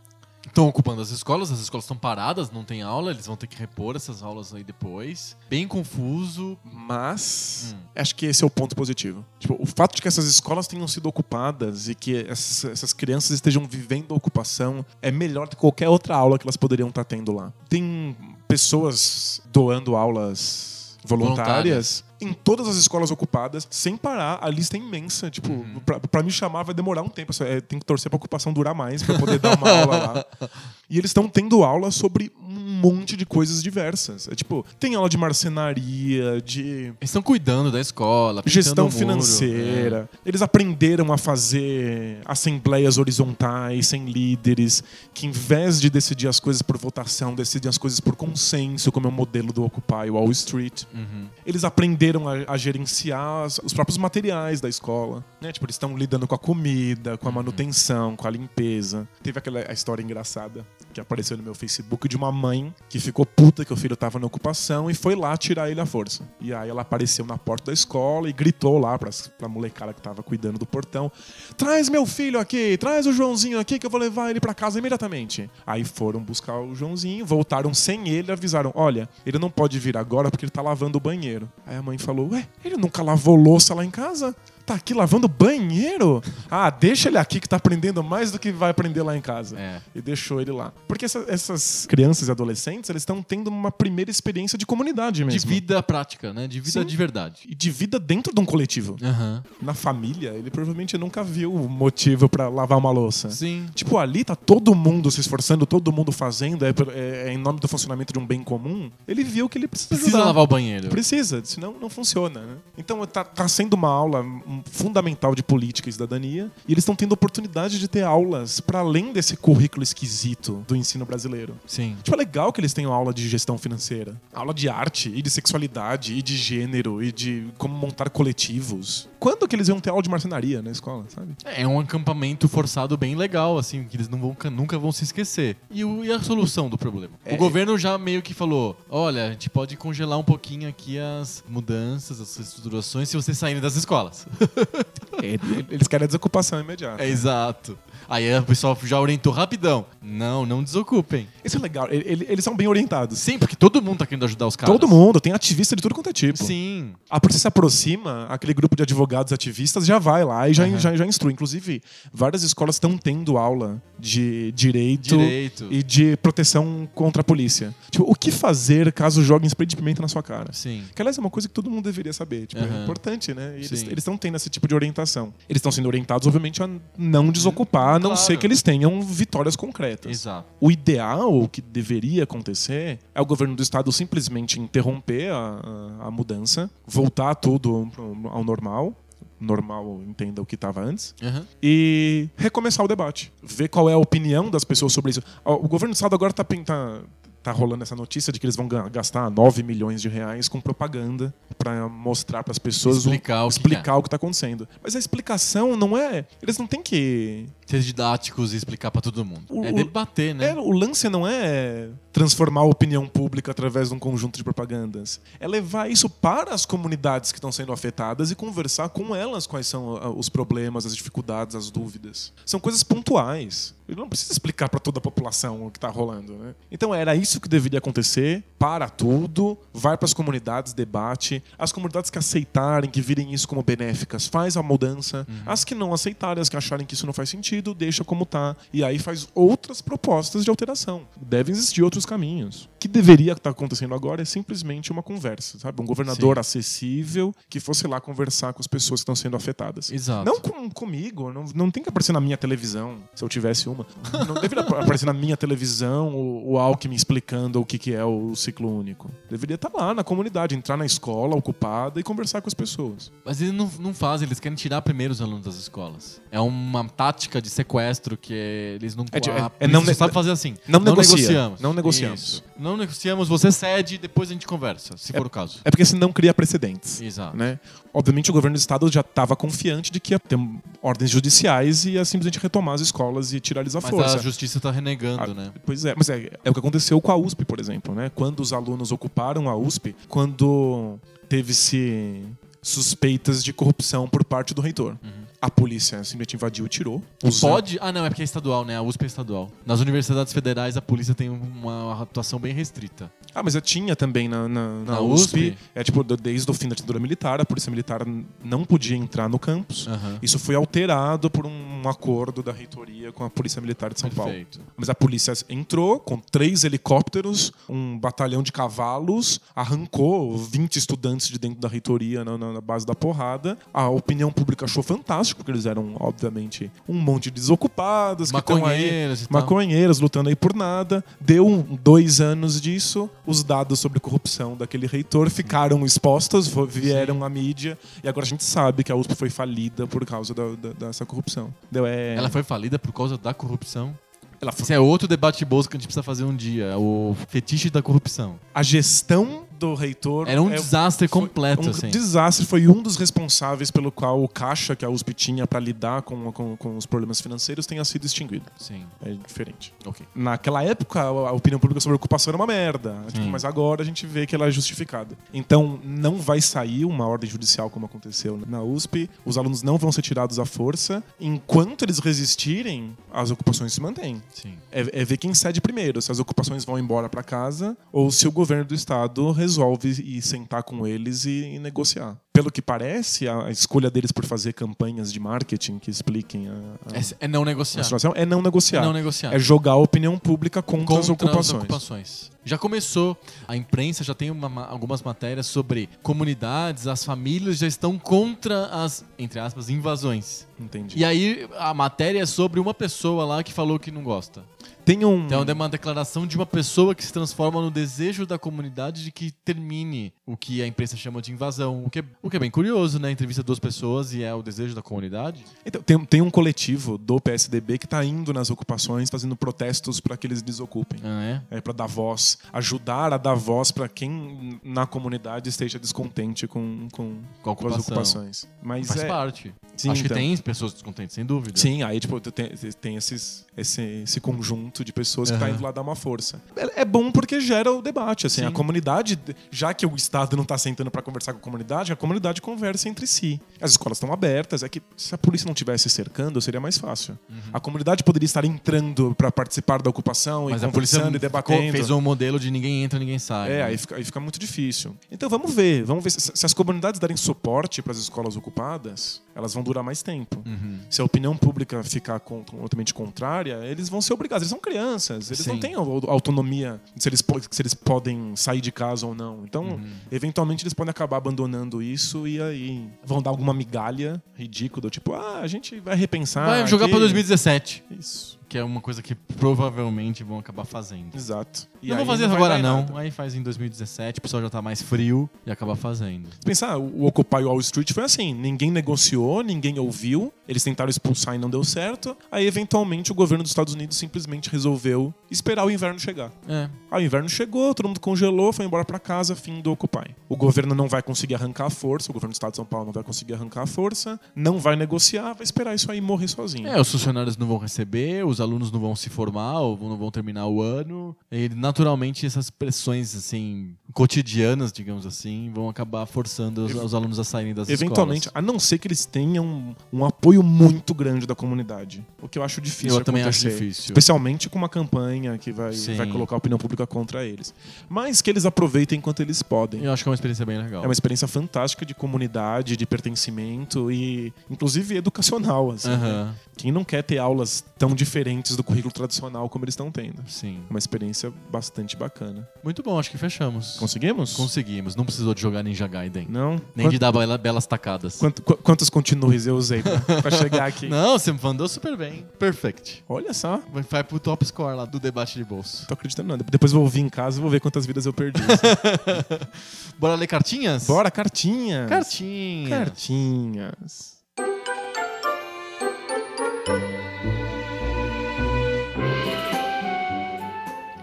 Estão ocupando as escolas, as escolas estão paradas, não tem aula, eles vão ter que repor essas aulas aí depois. Bem confuso. Mas Hum. acho que esse é o ponto positivo. Tipo, o fato de que essas escolas tenham sido ocupadas e que essas, essas crianças estejam vivendo a ocupação é melhor do que qualquer outra aula que elas poderiam estar tendo lá. Tem pessoas doando aulas voluntárias. Em todas as escolas ocupadas, sem parar, a lista é imensa. Tipo, Uhum. pra, pra me chamar vai demorar um tempo. É, tem que torcer pra ocupação durar mais pra poder dar uma aula lá. E eles estão tendo aula sobre um monte de coisas diversas. É tipo, tem aula de marcenaria, de Eles estão cuidando da escola, gestão muro, financeira. Eles aprenderam a fazer assembleias horizontais, sem líderes, que em vez de decidir as coisas por votação, decidem as coisas por consenso, como é o modelo do Occupy Wall Street. é. Uhum. Eles aprenderam a, a gerenciar os próprios materiais da escola. Né? Tipo, eles estão lidando com a comida, com a manutenção, com a limpeza. Teve aquela a história engraçada que apareceu no meu Facebook de uma mãe que ficou puta que o filho tava na ocupação e foi lá tirar ele à força. E aí ela apareceu na porta da escola e gritou lá pras, pra molecada que tava cuidando do portão: Traz meu filho aqui, traz o Joãozinho aqui que eu vou levar ele pra casa imediatamente. Aí foram buscar o Joãozinho, voltaram sem ele e avisaram: Olha, ele não pode vir agora porque ele tá lavando o banheiro. Aí a mãe falou: Ué, ele nunca lavou louça lá em casa? Tá aqui lavando banheiro? Ah, deixa ele aqui que tá aprendendo mais do que vai aprender lá em casa. É. E deixou ele lá. Porque essa- essas crianças e adolescentes, eles estão tendo uma primeira experiência de comunidade De mesmo. vida prática, né? De vida Sim. de verdade. E de vida dentro de um coletivo. Aham. Na família, ele provavelmente nunca viu motivo pra lavar uma louça. Sim. Tipo, ali tá todo mundo se esforçando, todo mundo fazendo, é, é- é em nome do funcionamento de um bem comum. Ele viu que ele precisa, Precisa ajudar. lavar o banheiro. Precisa, senão não funciona. Né? Então tá, tá sendo uma aula fundamental de política e cidadania e eles estão tendo oportunidade de ter aulas para além desse currículo esquisito do ensino brasileiro. Sim. Tipo, é legal que eles tenham aula de gestão financeira, aula de arte e de sexualidade e de gênero e de como montar coletivos. Quando que eles iam ter aula de marcenaria na escola, sabe? É um acampamento forçado bem legal, assim, que eles não vão, nunca vão se esquecer. E, o- e a solução do problema? É. O governo já meio que falou: olha, a gente pode congelar um pouquinho aqui as mudanças, as reestruturações, se vocês saírem das escolas. (laughs) Eles querem a desocupação imediata. é exato. Aí o pessoal já orientou rapidão. Não, não desocupem. Isso é legal. Ele- ele- Eles são bem orientados. Sim, porque todo mundo tá querendo ajudar os caras. Todo mundo, tem ativista de tudo quanto é tipo. Sim. A polícia se aproxima, aquele grupo de advogados ativistas já vai lá e já, Aham. já, já instrui. Inclusive, várias escolas estão tendo aula de direito, Direito. e de proteção contra a polícia. Tipo, o que fazer caso joguem spray de pimenta na sua cara? Sim. Que, aliás, é uma coisa que todo mundo deveria saber. Tipo, é importante, né? E Eles Sim. estão tendo esse tipo de orientação. Eles estão sendo orientados, obviamente, a não desocupar, a não Claro. ser que eles tenham vitórias concretas. Exato. O ideal, o que deveria acontecer, é o governo do estado simplesmente interromper a, a, a mudança, voltar tudo ao normal. Normal, entenda o que estava antes. Aham. E recomeçar o debate. Ver qual é a opinião das pessoas sobre isso. O governo do estado agora está tá, tá rolando essa notícia de que eles vão ga- gastar 9 milhões de reais com propaganda para mostrar para as pessoas Explicar o que explicar o que está acontecendo. Mas a explicação não é. Eles não têm que Ser didáticos e explicar pra todo mundo. O- é debater, né? É, o lance não é transformar a opinião pública através de um conjunto de propagandas. É levar isso para as comunidades que estão sendo afetadas e conversar com elas quais são ah, os problemas, as dificuldades, as dúvidas. São coisas pontuais. Ele não precisa explicar para toda a população o que está rolando. Né? Então era isso que deveria acontecer. Para tudo, vai para as comunidades, debate. As comunidades que aceitarem, que virem isso como benéficas, faz a mudança. As que não aceitarem, as que acharem que isso não faz sentido, deixa como tá. E aí faz outras propostas de alteração. Devem existir outros caminhos. O que deveria estar acontecendo agora é simplesmente uma conversa, sabe? Um governador Sim. acessível que fosse lá conversar com as pessoas que estão sendo afetadas. Exato. Não com, comigo, não, não tem que aparecer na minha televisão, se eu tivesse uma. Não deveria ap- (laughs) aparecer na minha televisão o, o Alckmin explicando o que, que é o ciclo único. Deveria estar lá na comunidade, entrar na escola ocupada e conversar com as pessoas. Mas eles não, não fazem, eles querem tirar primeiro os alunos das escolas. É uma tática de sequestro que eles não. É a é- é não só sabe fazer assim. não negocia. negociamos. Não negociamos. Isso. Não negociamos, você cede, depois a gente conversa, se for o caso. É porque senão cria precedentes. Exato. né? Obviamente o governo do estado já estava confiante de que ia ter ordens judiciais e ia simplesmente retomar as escolas e tirar eles à Mas força. a justiça tá renegando, Ah, né? Pois é, mas é, é o que aconteceu com a USP, por exemplo, né? Quando os alunos ocuparam a USP, quando teve-se suspeitas de corrupção por parte do reitor. A polícia simplesmente invadiu e tirou. Pode? Ah, não, é porque é estadual, né? A USP é estadual. Nas universidades federais, a polícia tem uma atuação bem restrita. Ah, mas eu tinha também na, na, na Na USP. USP? É tipo, desde o fim da ditadura militar, a polícia militar não podia entrar no campus. Aham. Isso foi alterado por um acordo da reitoria com a Polícia Militar de São Paulo. Perfeito. Mas a polícia entrou com três helicópteros, um batalhão de cavalos, arrancou 20 estudantes de dentro da reitoria na, na- na base da porrada. A opinião pública achou fantástico, porque eles eram, obviamente, um monte de desocupados que estão aí. E. Maconheiros lutando aí por nada. Deu dois anos disso. Os dados sobre corrupção daquele reitor ficaram expostos, vieram à mídia. E agora a gente sabe que a USP foi falida por causa da- da- dessa corrupção. Deu, é... Ela foi falida por causa da corrupção. Ela foi- Esse é outro debate bolso que a gente precisa fazer um dia. O fetiche da corrupção. A gestão do reitor. Era um é- desastre completo, um assim. desastre foi um dos responsáveis pelo qual o caixa que a USP tinha para lidar com, com, com os problemas financeiros tenha sido extinguido. Sim. É diferente. Naquela época, a a opinião pública sobre ocupação era uma merda. Tipo, mas agora a gente vê que ela é justificada. Então, não vai sair uma ordem judicial como aconteceu na USP. Os alunos não vão ser tirados à força. Enquanto eles resistirem, as ocupações se mantêm. Sim. É, é ver quem cede primeiro, se as ocupações vão embora para casa ou se o governo do estado resolve ir sentar com eles e, e negociar. Pelo que parece, a, a escolha deles por fazer campanhas de marketing que expliquem a, a- É, é não a negociar. situação é não negociar. É não negociar. É jogar a opinião pública contra, contra as ocupações. ocupações. Já começou. A imprensa já tem uma- ma- algumas matérias sobre comunidades, as famílias já estão contra as, entre aspas, invasões. Entendi. E aí a matéria é sobre uma pessoa lá que falou que não gosta. Tem um. Então é uma declaração de uma pessoa que se transforma no desejo da comunidade de que termine o que a imprensa chama de invasão. O que é, o que é bem curioso, né? Entrevista duas pessoas e é o desejo da comunidade. Então, tem, tem um coletivo do PSDB que está indo nas ocupações, fazendo protestos para que eles desocupem. Ah, é? É, para dar voz, ajudar a dar voz para quem na comunidade esteja descontente com, com, Com as ocupações. Mas Faz é, parte. Sim, Acho então. que tem pessoas descontentes, sem dúvida. Sim, aí tipo, tem, tem esses, esse, esse conjunto de pessoas que tá indo lá dar uma força. É, é bom porque gera o debate, assim, Sim. a comunidade, já que o Estado não tá sentando para conversar com a comunidade, a comunidade conversa entre si. As escolas estão abertas, é que se a polícia não tivesse cercando, seria mais fácil. A comunidade poderia estar entrando para participar da ocupação Mas e conversando e debatendo. fez um modelo de ninguém entra, ninguém sai. É, né? aí fica, aí fica muito difícil. Então vamos ver, vamos ver se, se as comunidades derem suporte para as escolas ocupadas, elas vão durar mais tempo. Uhum. Se a opinião pública ficar con- totalmente contrária, eles vão ser obrigados. Eles são crianças, eles não Sim. têm au- autonomia se eles, se eles podem sair de casa ou não. Então, Uhum. eventualmente, eles podem acabar abandonando isso e aí vão dar alguma migalha ridícula, tipo, ah, a gente vai repensar. Vai jogar pra 2017, Isso, que é uma coisa que provavelmente vão acabar fazendo. exato. E não vou fazer vai agora não. nada. Aí faz em 2017, o pessoal já tá mais frio e acaba fazendo. Pensar, o Occupy Wall Street foi assim: ninguém negociou, ninguém ouviu, eles tentaram expulsar e não deu certo. Aí, eventualmente, o governo dos Estados Unidos simplesmente resolveu esperar o inverno chegar. É. Aí o inverno chegou, todo mundo congelou, foi embora pra casa, fim do Occupy. O governo não vai conseguir arrancar a força, o governo do estado de São Paulo não vai conseguir arrancar a força, não vai negociar, vai esperar isso aí morrer sozinho. É, os funcionários não vão receber, os alunos não vão se formar ou não vão terminar o ano. E naturalmente essas pressões assim cotidianas, digamos assim, vão acabar forçando os, os alunos a saírem das Eventualmente, escolas. a não ser que eles tenham um apoio muito grande da comunidade. O que eu acho difícil. Eu também acho difícil. Especialmente com uma campanha que vai, Sim. vai colocar a opinião pública contra eles. Mas que eles aproveitem enquanto eles podem. Eu acho que é uma experiência bem legal. É uma experiência fantástica de comunidade, de pertencimento e, inclusive, educacional. Assim, né? Quem não quer ter aulas tão diferentes do currículo tradicional como eles estão tendo? sim. Uma experiência bastante bacana. Muito bom, acho que fechamos. Conseguimos? Conseguimos. Não precisou de jogar Ninja Gaiden. Não? Nem Quant- de dar bela- belas tacadas. quant- qu- quantos continues eu usei pra, pra chegar aqui? (laughs) Não, você mandou super bem. Perfect. Olha só. Vai- Vai pro top score lá do debate de bolso. Tô acreditando não. Depois vou ouvir em casa e vou ver quantas vidas eu perdi. (laughs) Bora ler cartinhas? Bora, cartinhas. Cartinhas. Cartinhas.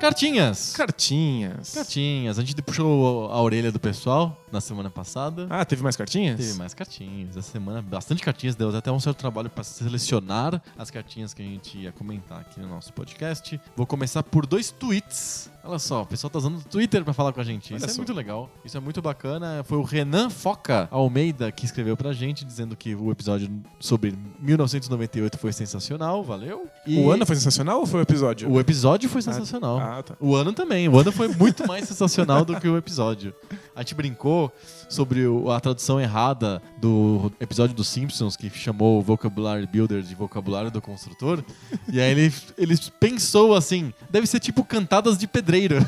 Cartinhas. Cartinhas. Cartinhas. A gente puxou a orelha do pessoal na semana passada. Ah, teve mais cartinhas? Teve mais cartinhas. Essa semana, bastante cartinhas. Deu até um certo trabalho para selecionar as cartinhas que a gente ia comentar aqui no nosso podcast. Vou começar por dois tweets Olha só, o pessoal tá usando o Twitter pra falar com a gente. Olha Isso é só. muito legal. Isso é muito bacana. Foi o Renan Foca Almeida que escreveu pra gente, dizendo que o episódio sobre 1998 foi sensacional. Valeu. E O ano foi sensacional ou foi o episódio? O episódio foi sensacional. Ah, tá. O ano também. O ano foi muito mais sensacional do que o episódio. A gente brincou sobre o- a tradução errada do episódio dos Simpsons, que chamou o Vocabulary Builder de Vocabulário do Construtor. E aí ele, ele pensou assim: deve ser tipo cantadas de pedreiro. (laughs)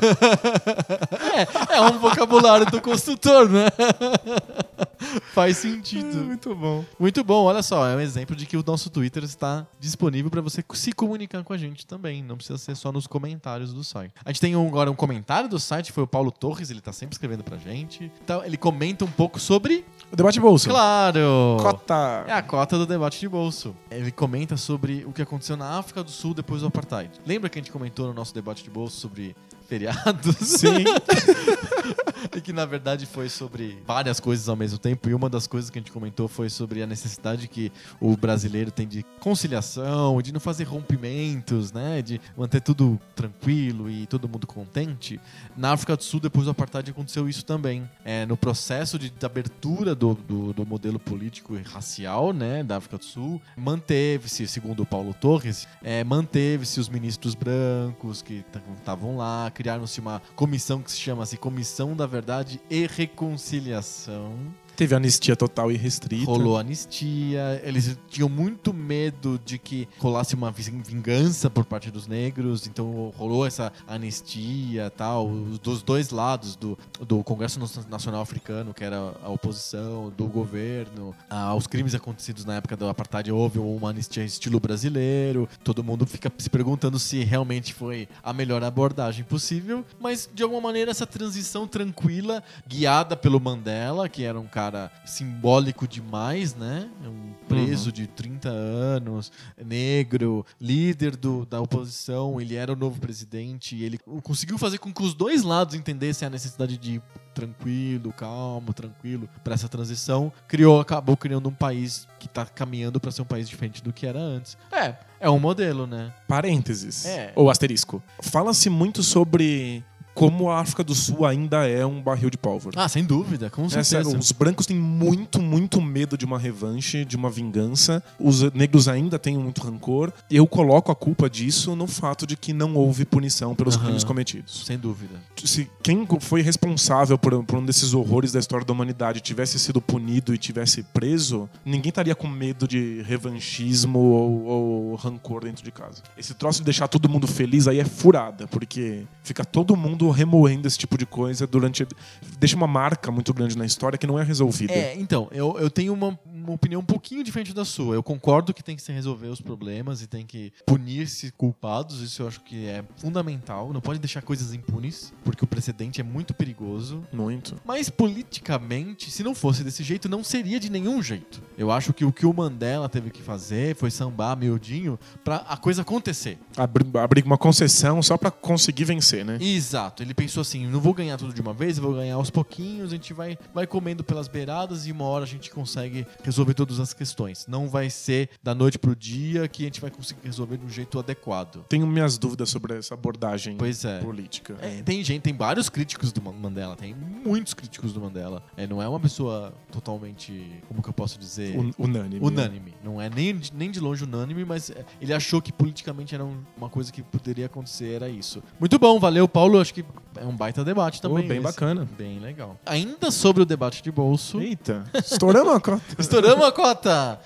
é, é um vocabulário do construtor, né? (laughs) Faz sentido. muito bom. Muito bom, olha só, é um exemplo de que o nosso Twitter está disponível para você se comunicar com a gente também, não precisa ser só nos comentários do site. A gente tem um- agora um comentário do site, foi o Paulo Torres, ele tá sempre escrevendo pra gente. Então, ele comenta um pouco sobre, O debate bolso. claro, Cota. é a cota do debate de bolso. Ele comenta sobre o que aconteceu na África do Sul depois do apartheid. Lembra que a gente comentou no nosso debate de bolso sobre feriados? Sim. (laughs) e que na verdade foi sobre várias coisas ao mesmo tempo. E uma das coisas que a gente comentou foi sobre a necessidade que o brasileiro tem de conciliação, de não fazer rompimentos, né? De manter tudo tranquilo e todo mundo contente. Na África do Sul, depois do apartheid, aconteceu isso também. É, no processo de, de abertura do, do, do modelo político e racial, né? Da África do Sul, manteve-se, segundo o Paulo Torres, é, manteve-se os ministros brancos que estavam lá, criaram-se uma comissão que se chama-se Comissão da Verdade e Reconciliação. Teve anistia total e restrita. Rolou anistia, eles tinham muito medo de que rolasse uma vin- vingança por parte dos negros, então rolou essa anistia tal, os- dos dois lados, do, do Congresso Nacional Africano, que era a oposição, do governo, aos crimes acontecidos na época do apartheid, houve uma anistia estilo brasileiro, todo mundo fica se perguntando se realmente foi a melhor abordagem possível, mas de alguma maneira essa transição tranquila, guiada pelo Mandela, que era um cara simbólico demais, né? Um preso de 30 anos, negro, líder do, da oposição, ele era o novo presidente, e ele conseguiu fazer com que os dois lados entendessem a necessidade de ir tranquilo, calmo, tranquilo para essa transição, criou, acabou criando um país que tá caminhando para ser um país diferente do que era antes. É, é um modelo, né? Parênteses. É. Ou asterisco. Fala-se muito sobre como a África do Sul ainda é um barril de pólvora. Ah, sem dúvida, com É certeza. sério, os brancos têm muito, muito medo de uma revanche, de uma vingança. Os negros ainda têm muito rancor. Eu coloco a culpa disso no fato de que não houve punição pelos Aham. crimes cometidos. Sem dúvida. Se quem foi responsável por, por um desses horrores da história da humanidade tivesse sido punido e tivesse preso, ninguém estaria com medo de revanchismo ou, ou rancor dentro de casa. Esse troço de deixar todo mundo feliz aí é furada, porque fica todo mundo remoendo esse tipo de coisa durante. Deixa uma marca muito grande na história que não é resolvida. É, então, eu, eu tenho uma, uma opinião um pouquinho diferente da sua. Eu concordo que tem que se resolver os problemas e tem que punir-se culpados. Isso eu acho que é fundamental. Não pode deixar coisas impunes, porque o precedente é muito perigoso. Muito. Mas politicamente, se não fosse desse jeito, não seria de nenhum jeito. Eu acho que o que o Mandela teve que fazer foi sambar miudinho pra a coisa acontecer. Abrir, abrir uma concessão só pra conseguir vencer, né? Exato, ele pensou assim: não vou ganhar tudo de uma vez, eu vou ganhar aos pouquinhos, a gente vai, vai comendo pelas beiradas e uma hora a gente consegue resolver todas as questões. Não vai ser da noite pro dia que a gente vai conseguir resolver de um jeito adequado. Tenho minhas dúvidas sobre essa abordagem Pois é. política. É, tem gente, tem vários críticos do Man- Mandela, tem muitos críticos do Mandela. É, não é uma pessoa totalmente, como que eu posso dizer? Un- unânime. Unânime. Não é nem de, nem de longe unânime, mas é, ele achou que politicamente era um- uma coisa que poderia acontecer, era isso. Muito bom, valeu, Paulo. Acho que é um baita debate também. Oh, bem esse. bacana. Bem legal. Ainda sobre o debate de bolso. Eita, (laughs) estouramos a cota. Estouramos a cota!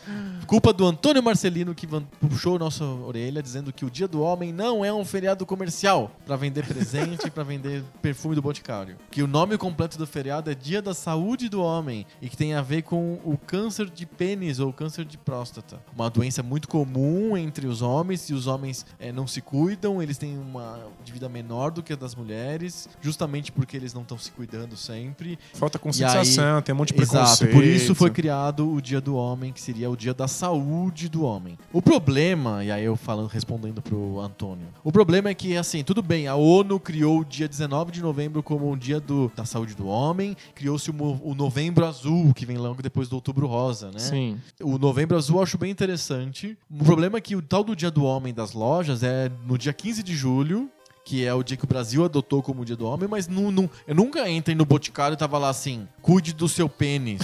Culpa do Antônio Marcelino que puxou nossa orelha dizendo que o Dia do Homem não é um feriado comercial pra vender presente e pra vender perfume do Boticário. Que o nome completo do feriado é Dia da Saúde do Homem e que tem a ver com o câncer de pênis ou câncer de próstata. Uma doença muito comum entre os homens e os homens eh, não se cuidam, eles têm uma de vida menor do que a das mulheres, justamente porque eles não estão se cuidando sempre Falta conscientização, tem um monte de Exato, preconceito. por isso foi criado o Dia do Homem, que seria o Dia da Saúde do Homem. O problema, e aí eu falando, respondendo pro Antônio, o problema é que, assim, tudo bem, a ONU criou o dia 19 de novembro como um dia do, da saúde do homem, criou-se o, o Novembro Azul, que vem logo depois do Outubro Rosa, né? Sim. O Novembro Azul eu acho bem interessante. O problema é que o tal do Dia do Homem das lojas é no dia 15 de julho, que é o dia que o Brasil adotou como Dia do Homem, mas não, não, eu nunca entrei no Boticário e tava lá assim, cuide do seu pênis.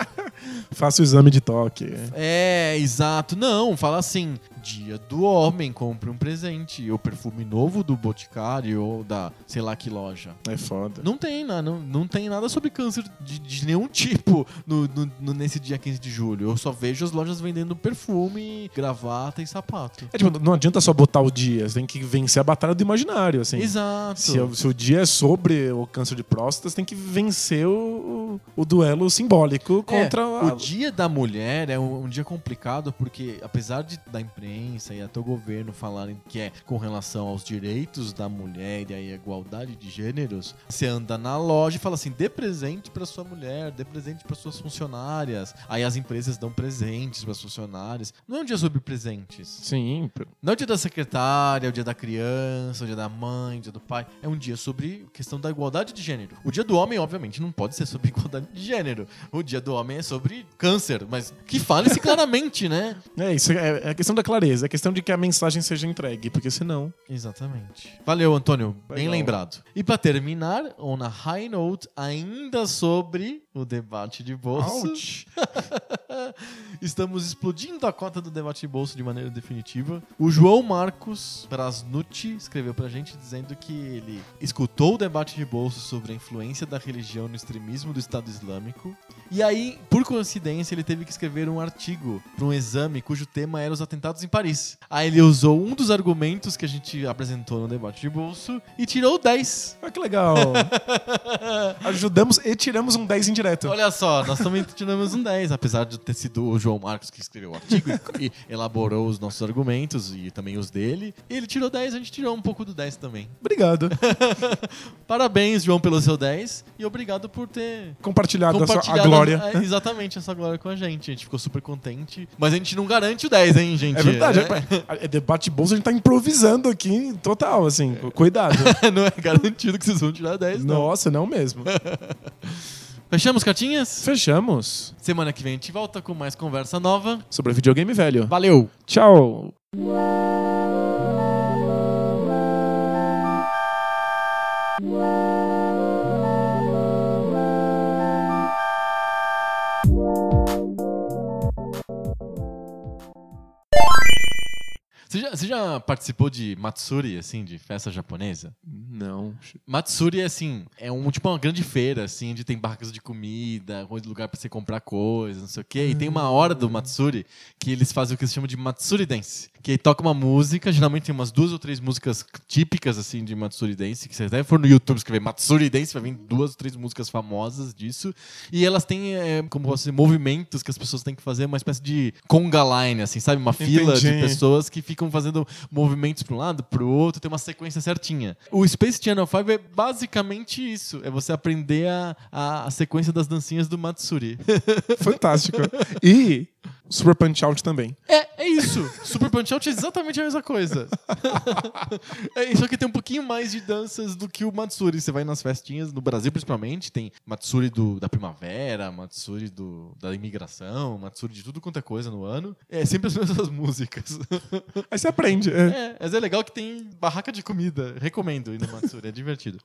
(laughs) Faça o exame de toque. é, exato. Não, fala assim, Dia do Homem, compre um presente. O perfume novo do Boticário ou da sei lá que loja. É foda. Não tem, não, não, tem nada sobre câncer de, de nenhum (laughs) tipo no, no- nesse dia 15 de julho. Eu só vejo as lojas vendendo perfume, gravata e sapato. É tipo, não adianta só botar o dia, você tem que vencer a batalha do imaginário, assim. Exato. Se, o- se o dia é sobre o câncer de próstata, você tem que vencer o, o, duelo simbólico É, contra a... O Dia da Mulher é um, um dia complicado porque, apesar de, da imprensa e até o governo falarem que é com relação aos direitos da mulher e a igualdade de gêneros, você anda na loja e fala assim: dê presente pra sua mulher, dê presente para suas funcionárias. Aí as empresas dão presentes para funcionárias. Não é um dia sobre presentes. Sim, Não é o dia da secretária, é o dia da criança, é o dia da mãe, é o dia do pai. É um dia sobre questão da igualdade de gênero. O dia do homem, obviamente, não pode ser sobre (laughs) igualdade de gênero. O dia do homem é sobre câncer, mas que fale-se (laughs) claramente, né? é isso. É, é a questão da clareza, é a questão de que a mensagem seja entregue, porque senão... Exatamente. Valeu, Antônio. Bem lembrado. E pra terminar, on a high note, ainda sobre o debate de bolso. Ouch. (laughs) Estamos explodindo a cota do debate de bolso de maneira definitiva. O João Marcos Brasnucci escreveu pra gente dizendo que ele escutou o debate de bolso sobre a influência da religião no extremismo do Estado Islâmico. E aí, por coincidência, ele teve que escrever um artigo para um exame cujo tema era os atentados em Paris. Aí ele usou um dos argumentos que a gente apresentou no debate de bolso e tirou 10. Ah, que legal. (laughs) Ajudamos e tiramos um 10 indireto. Olha só, nós também tiramos um 10, apesar de ter sido o João Marcos que escreveu o artigo e, (laughs) elaborou os nossos argumentos e também os dele. Ele tirou 10, a gente tirou um pouco do 10 também. Obrigado. (laughs) Parabéns, João, pelo seu 10 e obrigado por ter Compartilhado, a sua- compartilhado a glória. A- exatamente essa glória com a gente. A gente ficou super contente. Mas a gente não garante o 10, hein, gente? É verdade. É- É, é debate bolsa, a gente tá improvisando aqui total, assim. Cuidado. (laughs) não é garantido que vocês vão tirar 10, não. Nossa, não mesmo. (laughs) Fechamos, cartinhas? Fechamos. Semana que vem a gente volta com mais conversa nova. Sobre videogame velho. Valeu! Tchau. Você já, você já participou de Matsuri, assim, de festa japonesa? Não. Matsuri é assim, é um tipo uma grande feira, assim, onde tem barracas de comida, lugar pra você comprar coisas, não sei o quê. E tem uma hora do Matsuri que eles fazem o que se chama de Matsuri Dance. Que toca uma música, geralmente tem umas duas ou três músicas típicas, assim, de Matsuri Dance, que você até for no YouTube escrever Matsuri Dance, vai vir duas ou três músicas famosas disso. E elas têm, é, como posso dizer, movimentos que as pessoas têm que fazer, uma espécie de conga line, assim, sabe? Uma fila de Entendi. pessoas que ficam fazendo movimentos para um lado, para o outro, tem uma sequência certinha. O Space Channel 5 é basicamente isso, é você aprender a, a, a sequência das dancinhas do Matsuri. (laughs) Fantástico. E Super Punch Out também. É, é isso. Super Punch Out é exatamente a mesma coisa. (laughs) é isso aqui tem um pouquinho mais de danças do que o Matsuri. Você vai nas festinhas, no Brasil principalmente, tem Matsuri do, da primavera, Matsuri do, da imigração, Matsuri de tudo quanto é coisa no ano. É sempre as mesmas (laughs) músicas. Aí você aprende. É. É, mas é legal que tem barraca de comida. Recomendo ir no Matsuri, é divertido.